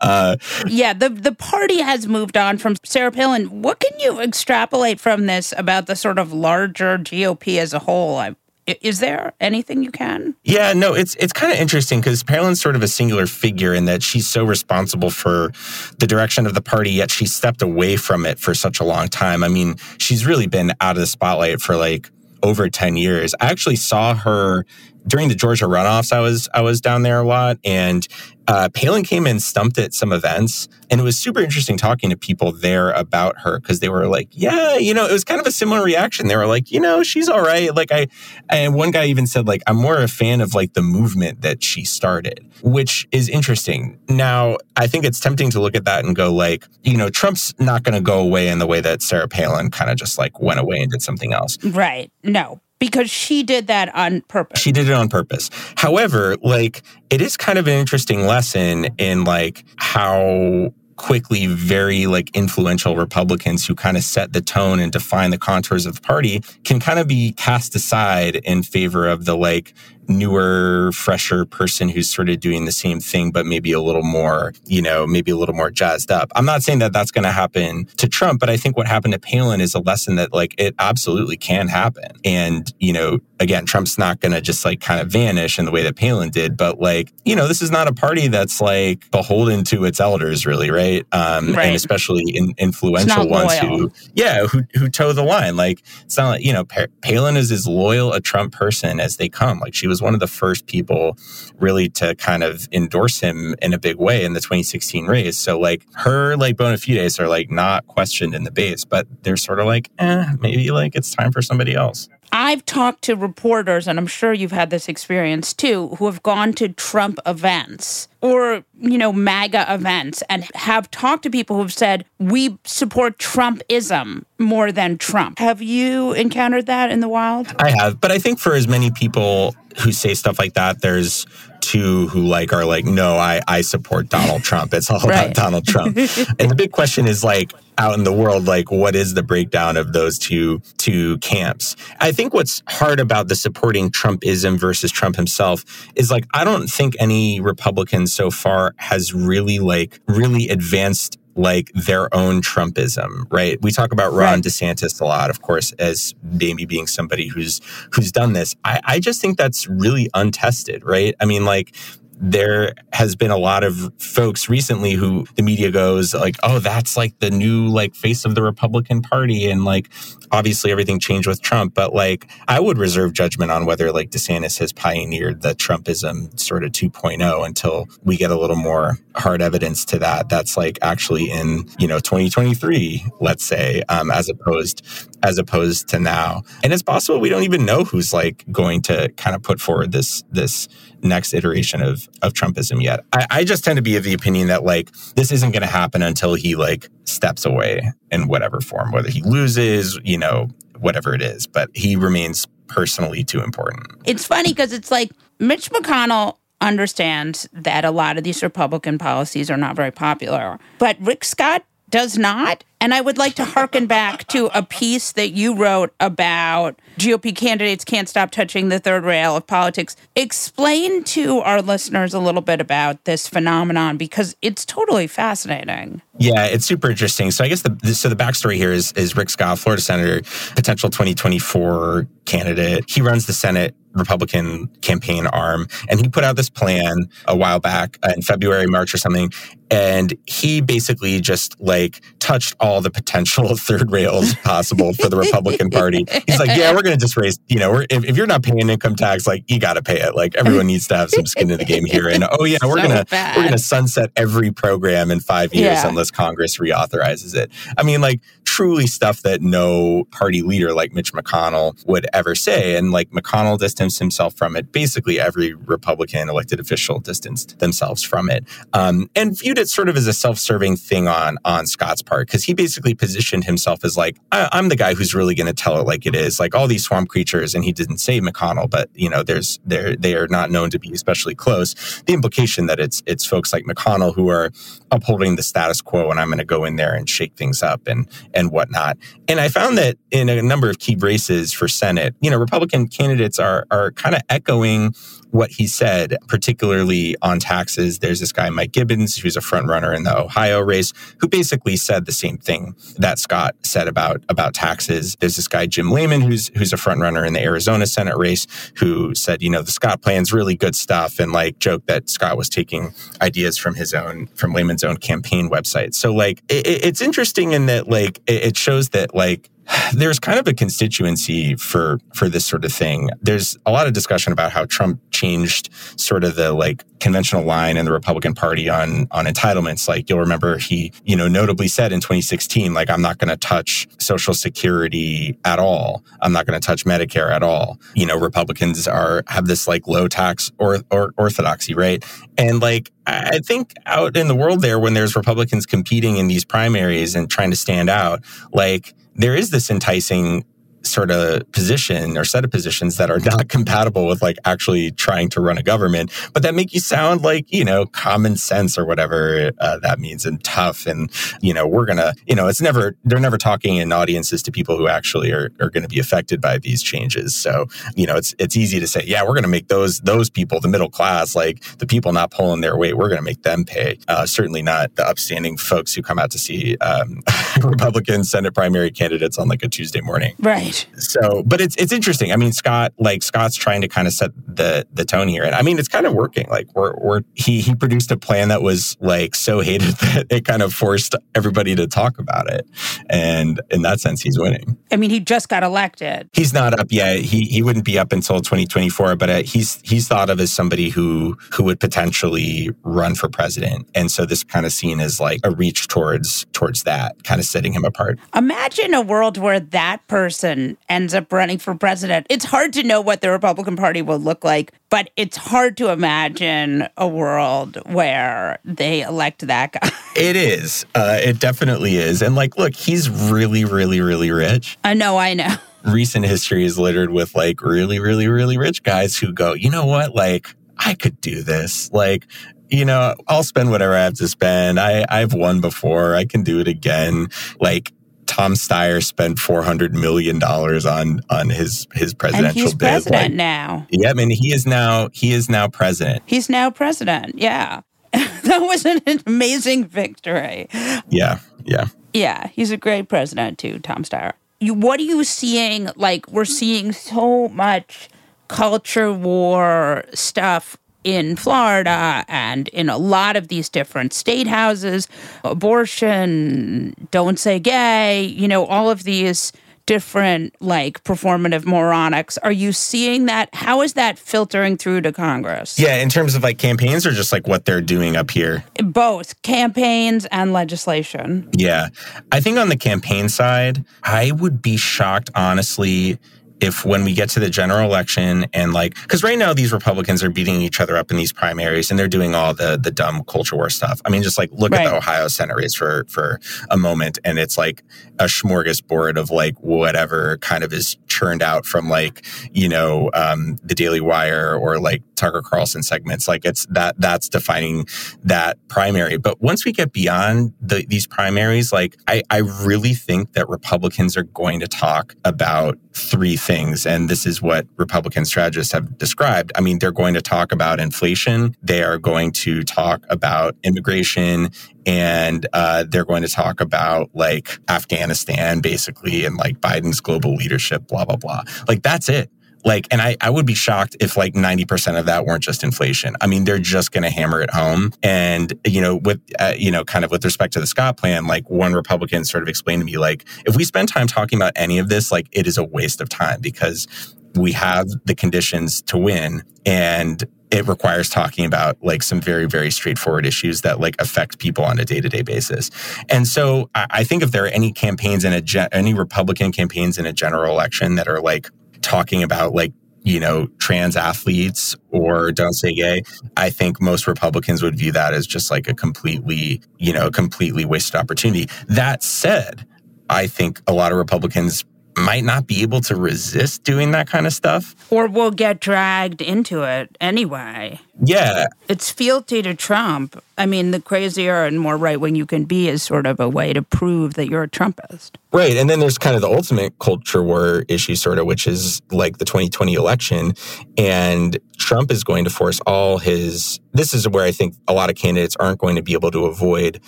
Uh, yeah, the the party has moved on from Sarah Palin. What can you extrapolate from this about the sort of larger GOP as a whole? I, is there anything you can? Yeah, no, it's it's kind of interesting because Palin's sort of a singular figure in that she's so responsible for the direction of the party, yet she stepped away from it for such a long time. I mean, she's really been out of the spotlight for like over 10 years. I actually saw her during the Georgia runoffs, I was I was down there a lot, and uh, Palin came and stumped at some events, and it was super interesting talking to people there about her because they were like, "Yeah, you know," it was kind of a similar reaction. They were like, "You know, she's all right." Like I, and one guy even said, "Like I'm more a fan of like the movement that she started," which is interesting. Now, I think it's tempting to look at that and go, like, you know, Trump's not going to go away in the way that Sarah Palin kind of just like went away and did something else. Right. No, because she did that on purpose. She did it on purpose. However, like it is kind of an interesting lesson in like how quickly very like influential Republicans who kind of set the tone and define the contours of the party can kind of be cast aside in favor of the like newer, fresher person who's sort of doing the same thing, but maybe a little more, you know, maybe a little more jazzed up. I'm not saying that that's going to happen to Trump, but I think what happened to Palin is a lesson that like it absolutely can happen. And, you know, again, Trump's not going to just like kind of vanish in the way that Palin did, but like, you know, this is not a party that's like beholden to its elders, really, right? Um, right. And especially in, influential ones loyal. who, yeah, who, who toe the line. Like, it's not like, you know, Palin is as loyal a Trump person as they come. Like, she was one of the first people really to kind of endorse him in a big way in the 2016 race. So, like, her like bona fides are like not questioned in the base, but they're sort of like, eh, maybe like it's time for somebody else. I've talked to reporters, and I'm sure you've had this experience too, who have gone to Trump events or, you know, MAGA events and have talked to people who've said, we support Trumpism more than Trump. Have you encountered that in the wild? I have. But I think for as many people who say stuff like that, there's two who like are like, no, I, I support Donald Trump. It's all right. about Donald Trump. (laughs) and the big question is like, out in the world like what is the breakdown of those two two camps i think what's hard about the supporting trumpism versus trump himself is like i don't think any republican so far has really like really advanced like their own Trumpism, right? We talk about Ron right. DeSantis a lot, of course, as maybe being somebody who's who's done this. I, I just think that's really untested, right? I mean, like there has been a lot of folks recently who the media goes like, oh, that's like the new like face of the Republican Party. And like obviously everything changed with Trump. But like I would reserve judgment on whether like DeSantis has pioneered the Trumpism sort of 2.0 until we get a little more hard evidence to that. That's like actually in, you know, 2023, let's say, um, as opposed as opposed to now. And it's possible we don't even know who's like going to kind of put forward this this next iteration of of Trumpism yet. I, I just tend to be of the opinion that like this isn't going to happen until he like steps away in whatever form, whether he loses, you know, whatever it is. But he remains personally too important. It's funny because it's like Mitch McConnell understands that a lot of these Republican policies are not very popular, but Rick Scott does not. And I would like to harken back to a piece that you wrote about GOP candidates can't stop touching the third rail of politics. Explain to our listeners a little bit about this phenomenon because it's totally fascinating. Yeah, it's super interesting. So I guess the so the backstory here is is Rick Scott, Florida senator, potential 2024 candidate. He runs the Senate Republican campaign arm. And he put out this plan a while back uh, in February, March or something. And he basically just like touched all the potential (laughs) third rails possible for the Republican Party. He's like, yeah, we're going to just raise, you know, if, if, you're not paying income tax, like you got to pay it. Like everyone needs to have some skin in the game here. And oh yeah, we're so going to, we're going to sunset every program in five years yeah. unless Congress reauthorizes it. I mean, like truly stuff that no party leader like Mitch McConnell would ever say. And like McConnell distanced himself from it. Basically, every Republican elected official distanced themselves from it um, and viewed it sort of as a self serving thing on, on Scott's part because he basically positioned himself as like, I'm the guy who's really going to tell it like it is. Like all these swamp creatures, and he didn't say McConnell, but you know, there's they're they are not known to be especially close. The implication that it's it's folks like McConnell who are upholding the status quo, and I'm going to go in there and shake things up and and whatnot. And I found that in a number of key races for Senate, you know, Republican candidates are are kind of echoing what he said, particularly on taxes. There's this guy, Mike Gibbons, who's a front runner in the Ohio race, who basically said the same thing that Scott said about, about taxes. There's this guy, Jim Lamon, who's, who's a front runner in the Arizona Senate race, who said, you know, the Scott plan's really good stuff and like joked that Scott was taking ideas from his own, from Lamon's own campaign website. So like, it, it's interesting in that like, it shows that like, there's kind of a constituency for for this sort of thing. There's a lot of discussion about how Trump changed sort of the like conventional line in the Republican Party on on entitlements. Like you'll remember he, you know, notably said in 2016, like I'm not going to touch Social Security at all. I'm not going to touch Medicare at all. You know, Republicans are have this like low tax or, or orthodoxy, right? And like I think out in the world there, when there's Republicans competing in these primaries and trying to stand out, like there is this enticing sort of position or set of positions that are not (laughs) compatible with like actually trying to run a government, but that make you sound like, you know, common sense or whatever uh, that means and tough. And, you know, we're going to, you know, it's never, they're never talking in audiences to people who actually are, are going to be affected by these changes. So, you know, it's, it's easy to say, yeah, we're going to make those, those people, the middle class, like the people not pulling their weight, we're going to make them pay. Uh, certainly not the upstanding folks who come out to see um, (laughs) Republican Senate primary candidates on like a Tuesday morning. Right. So, but it's it's interesting. I mean, Scott, like Scott's trying to kind of set the the tone here, and I mean, it's kind of working. Like we're we're he he produced a plan that was like so hated (laughs) that it kind of forced everybody to talk about it, and in that sense, he's winning. I mean, he just got elected. He's not up yet. He he wouldn't be up until 2024, but uh, he's he's thought of as somebody who who would potentially run for president, and so this kind of seen as like a reach towards towards that, kind of setting him apart. Imagine a world where that person ends up running for president. It's hard to know what the Republican Party will look like, but it's hard to imagine a world where they elect that guy. (laughs) It is. Uh, it definitely is. And like, look, he's really, really, really rich. I know, I know. (laughs) Recent history is littered with like really, really, really rich guys who go, you know what? Like, I could do this. Like, you know, I'll spend whatever I have to spend. I, I've won before. I can do it again. Like, Tom Steyer spent four hundred million dollars on on his his presidential and he's bid. president Like, now. yeah, I mean he is now he is now president. He's now president. Yeah. (laughs) that was an amazing victory. Yeah, yeah. Yeah, he's a great president too, Tom Steyer. You, what are you seeing? Like, we're seeing so much culture war stuff in Florida and in a lot of these different state houses abortion, don't say gay, you know, all of these different like performative moronics. Are you seeing that? How is that filtering through to Congress? Yeah, in terms of like campaigns or just like what they're doing up here. Both campaigns and legislation. Yeah. I think on the campaign side, I would be shocked, honestly, if when we get to the general election and like, because right now these Republicans are beating each other up in these primaries and they're doing all the the dumb culture war stuff. I mean, just like look Right. at the Ohio Senate race for for a moment, and it's like a smorgasbord of like whatever kind of is churned out from like you know um, the Daily Wire or like Tucker Carlson segments. Like it's that that's defining that primary. But once we get beyond the, these primaries, like I, I really think that Republicans are going to talk about three things. And this is what Republican strategists have described. I mean, they're going to talk about inflation. They are going to talk about immigration and uh, they're going to talk about like Afghanistan, basically, and like Biden's global leadership, blah, blah, blah. Like that's it. Like, and I, I would be shocked if like 90% of that weren't just inflation. I mean, they're just going to hammer it home. And, you know, with, uh, you know, kind of with respect to the Scott plan, like one Republican sort of explained to me, like, if we spend time talking about any of this, like, it is a waste of time because we have the conditions to win and it requires talking about like some very very straightforward issues that like affect people on a day-to-day basis and so i, I think if there are any campaigns in a gen- any republican campaigns in a general election that are like talking about like you know trans athletes or don't say gay i think most republicans would view that as just like a completely you know completely wasted opportunity that said i think a lot of republicans might not be able to resist doing that kind of stuff Or will get dragged into it anyway. Yeah It's fealty to Trump. I mean, the crazier and more right wing you can be is sort of a way to prove that you're a Trumpist. Right. And then there's kind of the ultimate culture war issue, sort of, which is like the 2020 election. And Trump is going to force all his. This is where I think a lot of candidates aren't going to be able to avoid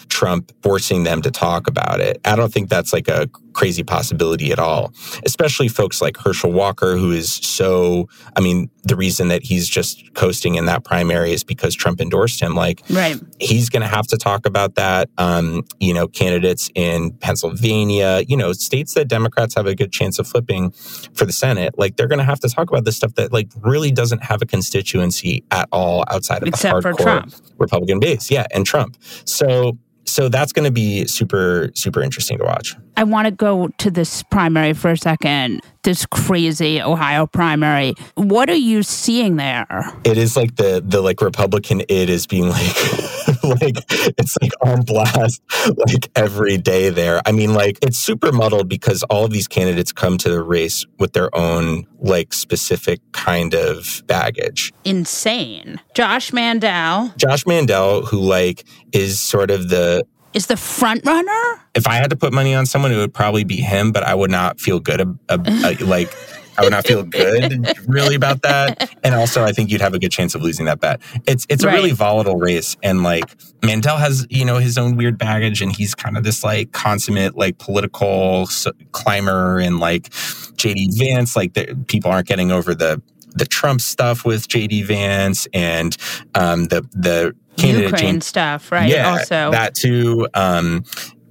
Trump forcing them to talk about it. I don't think that's like a crazy possibility at all, especially folks like Herschel Walker, who is so. I mean, the reason that he's just coasting in that primary is because Trump endorsed him. Like, Right. he's going to have to talk about that. Um, you know, candidates in Pennsylvania, you know, states that Democrats have a good chance of flipping for the Senate, like they're going to have to talk about this stuff that like really doesn't have a constituency at all outside of Except the for hardcore Trump. Republican base. Yeah, and Trump. So, so that's going to be super, super interesting to watch. I want to go to this primary for a second. This crazy Ohio primary. What are you seeing there? It is like the the like Republican it is being like (laughs) (laughs) like it's like on blast like every day there. I mean, like it's super muddled because all of these candidates come to the race with their own like specific kind of baggage. Insane. Josh Mandel Josh Mandel, who like is sort of the is the front runner. if I had to put money on someone, it would probably be him, but I would not feel good. ab- ab- (laughs) like, I would not feel (laughs) good really about that. And also, I think you'd have a good chance of losing that bet. It's it's a really volatile race, and like Mandel has you know his own weird baggage, and he's kind of this like consummate like political climber, and like JD Vance, like the, people aren't getting over the the Trump stuff with JD Vance, and um, the the candidate Ukraine James stuff, right? yeah, also, that too. Um,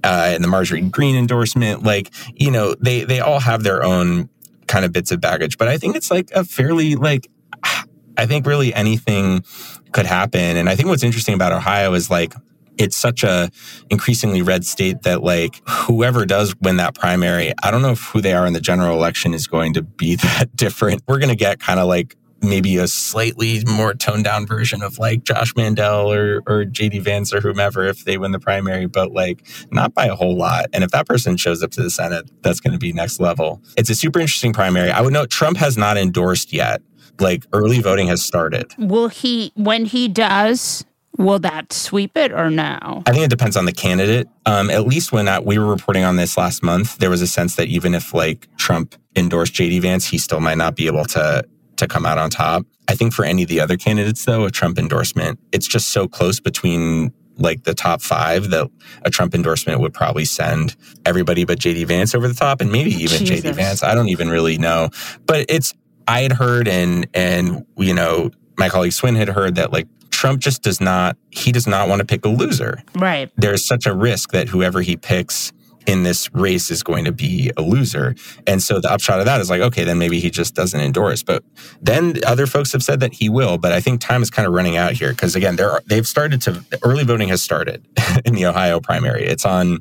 uh, and the Marjorie Greene endorsement, like you know, they they all have their own kind of bits of baggage, but I think it's like a fairly like, (sighs) I think really anything could happen. And I think what's interesting about Ohio is like it's such a increasingly red state that like whoever does win that primary, I don't know if who they are in the general election is going to be (laughs) that different. We're going to get kind of like maybe a slightly more toned down version of like Josh Mandel or or JD Vance or whomever if they win the primary, but like not by a whole lot. And if that person shows up to the Senate, that's going to be next level. It's a super interesting primary. I would note Trump has not endorsed yet. Like early voting has started. will he when he does? Will that sweep it or no? I think it depends on the candidate. Um, at least when uh, we were reporting on this last month, there was a sense that even if like Trump endorsed JD Vance, he still might not be able to to come out on top. I think for any of the other candidates, though, a Trump endorsement, it's just so close between like the top five that a Trump endorsement would probably send everybody but JD Vance over the top, and maybe even JD Vance. I don't even really know, but it's I had heard and and you know my colleague Swin had heard that like Trump just does not he does not want to pick a loser Right. there's such a risk that whoever he picks in this race is going to be a loser. And so the upshot of that is like, okay, then maybe he just doesn't endorse. But then other folks have said that he will. But I think time is kind of running out here because again, there they've started to early voting has started (laughs) in the Ohio primary. It's on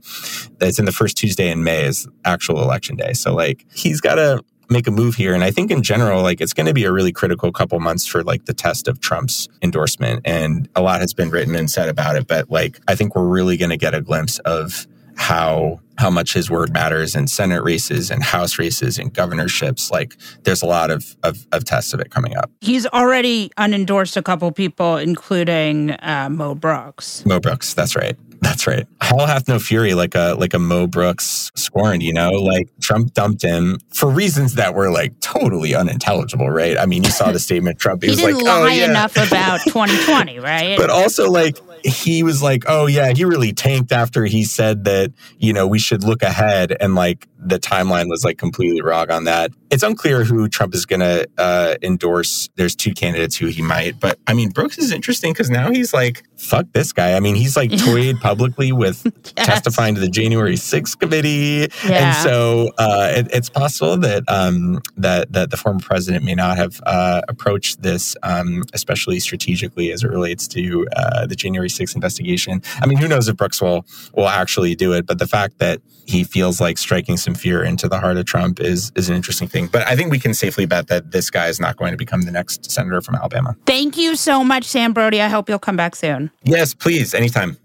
it's in the first Tuesday in May is actual election day. So like he's got to make a move here and i think in general like it's going to be a really critical couple months for like the test of trump's endorsement and a lot has been written and said about it but like i think we're really going to get a glimpse of how how much his word matters in senate races and house races and governorships. Like there's a lot of of, of tests of it coming up. He's already unendorsed a couple people, including uh, Mo Brooks. mo brooks that's right that's right. Hell hath no fury like a like a mo brooks scorned you know? Like trump dumped him for reasons that were like totally unintelligible right? I mean you saw the (laughs) statement trump he, was didn't like oh, lie oh yeah. enough about (laughs) 2020, right? but also like he was like oh yeah he really tanked after he said that you know we should look ahead and like the timeline was like completely wrong on that it's unclear who trump is going to uh, endorse there's two candidates who he might but i mean brooks is interesting because now he's like fuck this guy i mean he's like (laughs) toyed publicly with Yes. testifying to the january 6th committee Yeah. and so uh, it, it's possible that um, that that the former president may not have uh, approached this, um, especially strategically as it relates to uh, the January 6th investigation. I mean, who knows if Brooks will will actually do it? But the fact that he feels like striking some fear into the heart of Trump is is an interesting thing. But I think we can safely bet that this guy is not going to become the next senator from Alabama. Thank you so much, Sam Brodey. I hope you'll come back soon. Yes, please, anytime.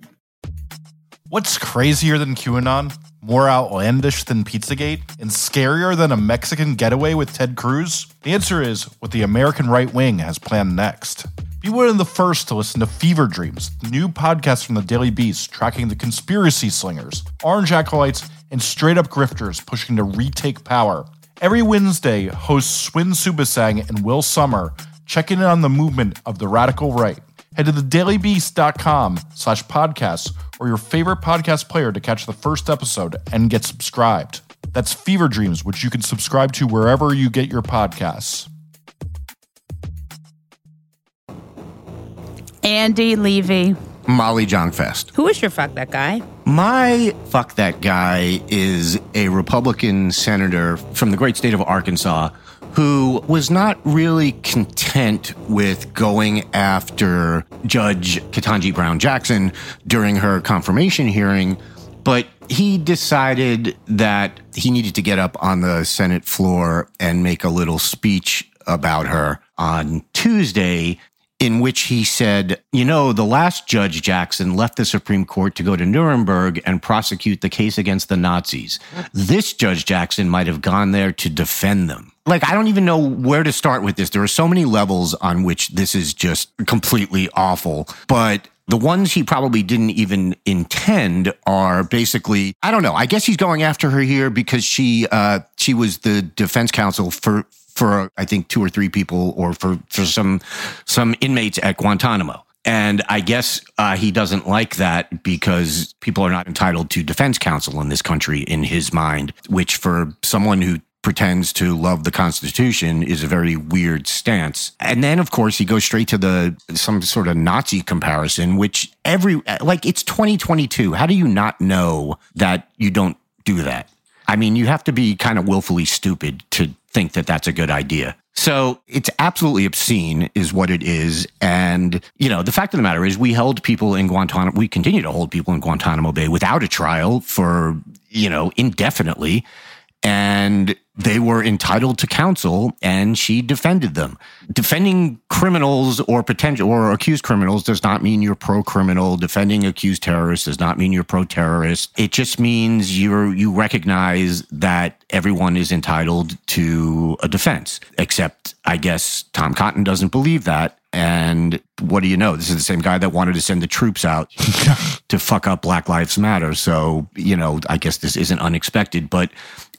What's crazier than QAnon? More outlandish than Pizzagate? And scarier than a Mexican getaway with Ted Cruz? The answer is what the American right wing has planned next. Be one of the first to listen to Fever Dreams, the new podcast from the Daily Beast tracking the conspiracy slingers, orange acolytes, and straight up grifters pushing to retake power. Every Wednesday, hosts Swin Suebsaeng and Will Sommer check in on the movement of the radical right. Head to thedailybeast.com slash podcasts or your favorite podcast player to catch the first episode and get subscribed. That's Fever Dreams, which you can subscribe to wherever you get your podcasts. Andy Levy. Molly Jong-Fast. Who is your fuck that guy? My fuck that guy is a Republican senator from the great state of Arkansas who was not really content with going after Judge Ketanji Brown Jackson during her confirmation hearing, but he decided that he needed to get up on the Senate floor and make a little speech about her on Tuesday in which he said, You know, the last Judge Jackson left the Supreme Court to go to Nuremberg and prosecute the case against the Nazis. This Judge Jackson might have gone there to defend them. Like, I don't even know where to start with this. There are so many levels on which this is just completely awful. But the ones he probably didn't even intend are basically, I don't know. I guess he's going after her here because she uh, she was the defense counsel for for I think two or three people or for for some some inmates at Guantanamo. And I guess uh, he doesn't like that because people are not entitled to defense counsel in this country, in his mind, which for someone who pretends to love the Constitution is a very weird stance. And then, of course, he goes straight to the some sort of Nazi comparison, which every like it's 2022. How do you not know that you don't do that? I mean, you have to be kind of willfully stupid to think that that's a good idea. So it's absolutely obscene, is what it is. And, you know, the fact of the matter is, we held people in Guantanamo, we continue to hold people in Guantanamo Bay without a trial for, you know, indefinitely and they were entitled to counsel and she defended them defending criminals or potential or accused criminals does not mean you're pro criminal defending accused terrorists does not mean you're pro terrorist it just means you're you recognize that everyone is entitled to a defense except i guess tom cotton doesn't believe that and what do you know? This is the same guy that wanted to send the troops out (laughs) to fuck up Black Lives Matter. So, you know, I guess this isn't unexpected, but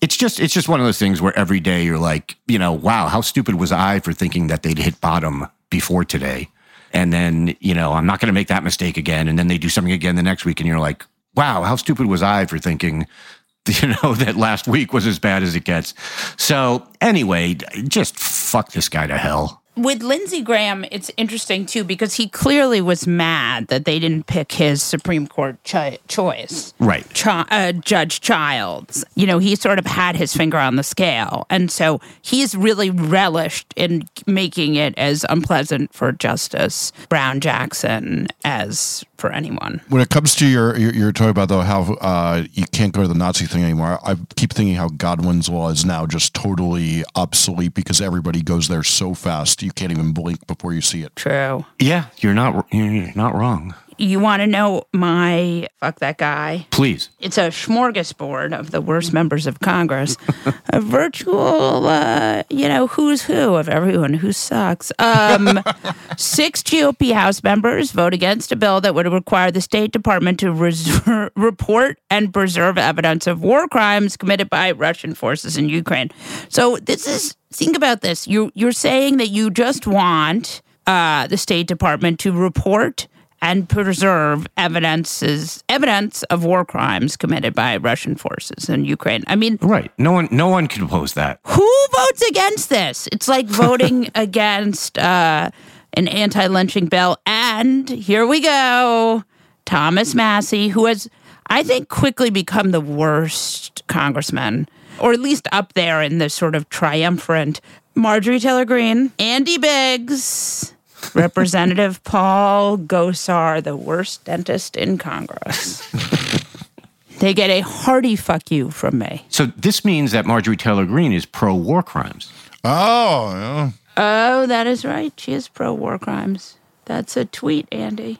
it's just it's just one of those things where every day you're like, you know, wow, how stupid was I for thinking that they'd hit bottom before today? And then, you know, I'm not going to make that mistake again. And then they do something again the next week, and you're like, wow, how stupid was I for thinking, (laughs) you know, that last week was as bad as it gets. So anyway, just fuck this guy to hell with Lindsey Graham, it's interesting too because he clearly was mad that they didn't pick his Supreme Court cho- choice. Right. Ch- uh, Judge Childs. You know, he sort of had his finger on the scale. And so he's really relished in making it as unpleasant for Justice Brown Jackson as for anyone. When it comes to your, you're, you're talking about though how uh, you can't go to the Nazi thing anymore. I keep thinking how Godwin's law is now just totally obsolete because everybody goes there so fast you can't even blink before you see it. True. Yeah, you're not you're not wrong. You want to know my fuck that guy? Please. It's a smorgasbord of the worst members of Congress, a virtual, uh, you know, who's who of everyone who sucks. Um, (laughs) six GOP House members vote against a bill that would require the State Department to reserve, (laughs) report and preserve evidence of war crimes committed by Russian forces in Ukraine. So this is think about this. You you're saying that you just want uh, the State Department to report and preserve evidences evidence of war crimes committed by Russian forces in Ukraine. I mean, right? No one, no one can oppose that. Who votes against this? It's like (laughs) voting against uh, an anti-lynching bill. And here we go, Thomas Massie, who has, I think, quickly become the worst congressman, or at least up there in the sort of triumphant. Marjorie Taylor Greene, Andy Biggs. Representative Paul Gosar, the worst dentist in Congress. they get a hearty fuck you from me. So this means that Marjorie Taylor Greene is pro war crimes. Oh, yeah. Oh, that is right. She is pro war crimes. That's a tweet, Andy.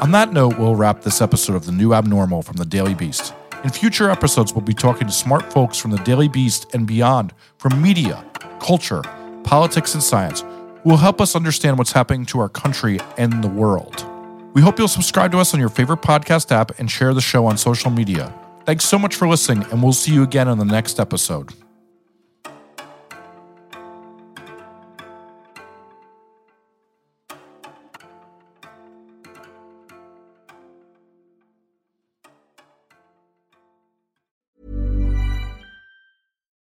On that note, we'll wrap this episode of The New Abnormal from the Daily Beast. In future episodes, we'll be talking to smart folks from the Daily Beast and beyond from media, culture, politics, and science who will help us understand what's happening to our country and the world. We hope you'll subscribe to us on your favorite podcast app and share the show on social media. Thanks so much for listening, and we'll see you again in the next episode.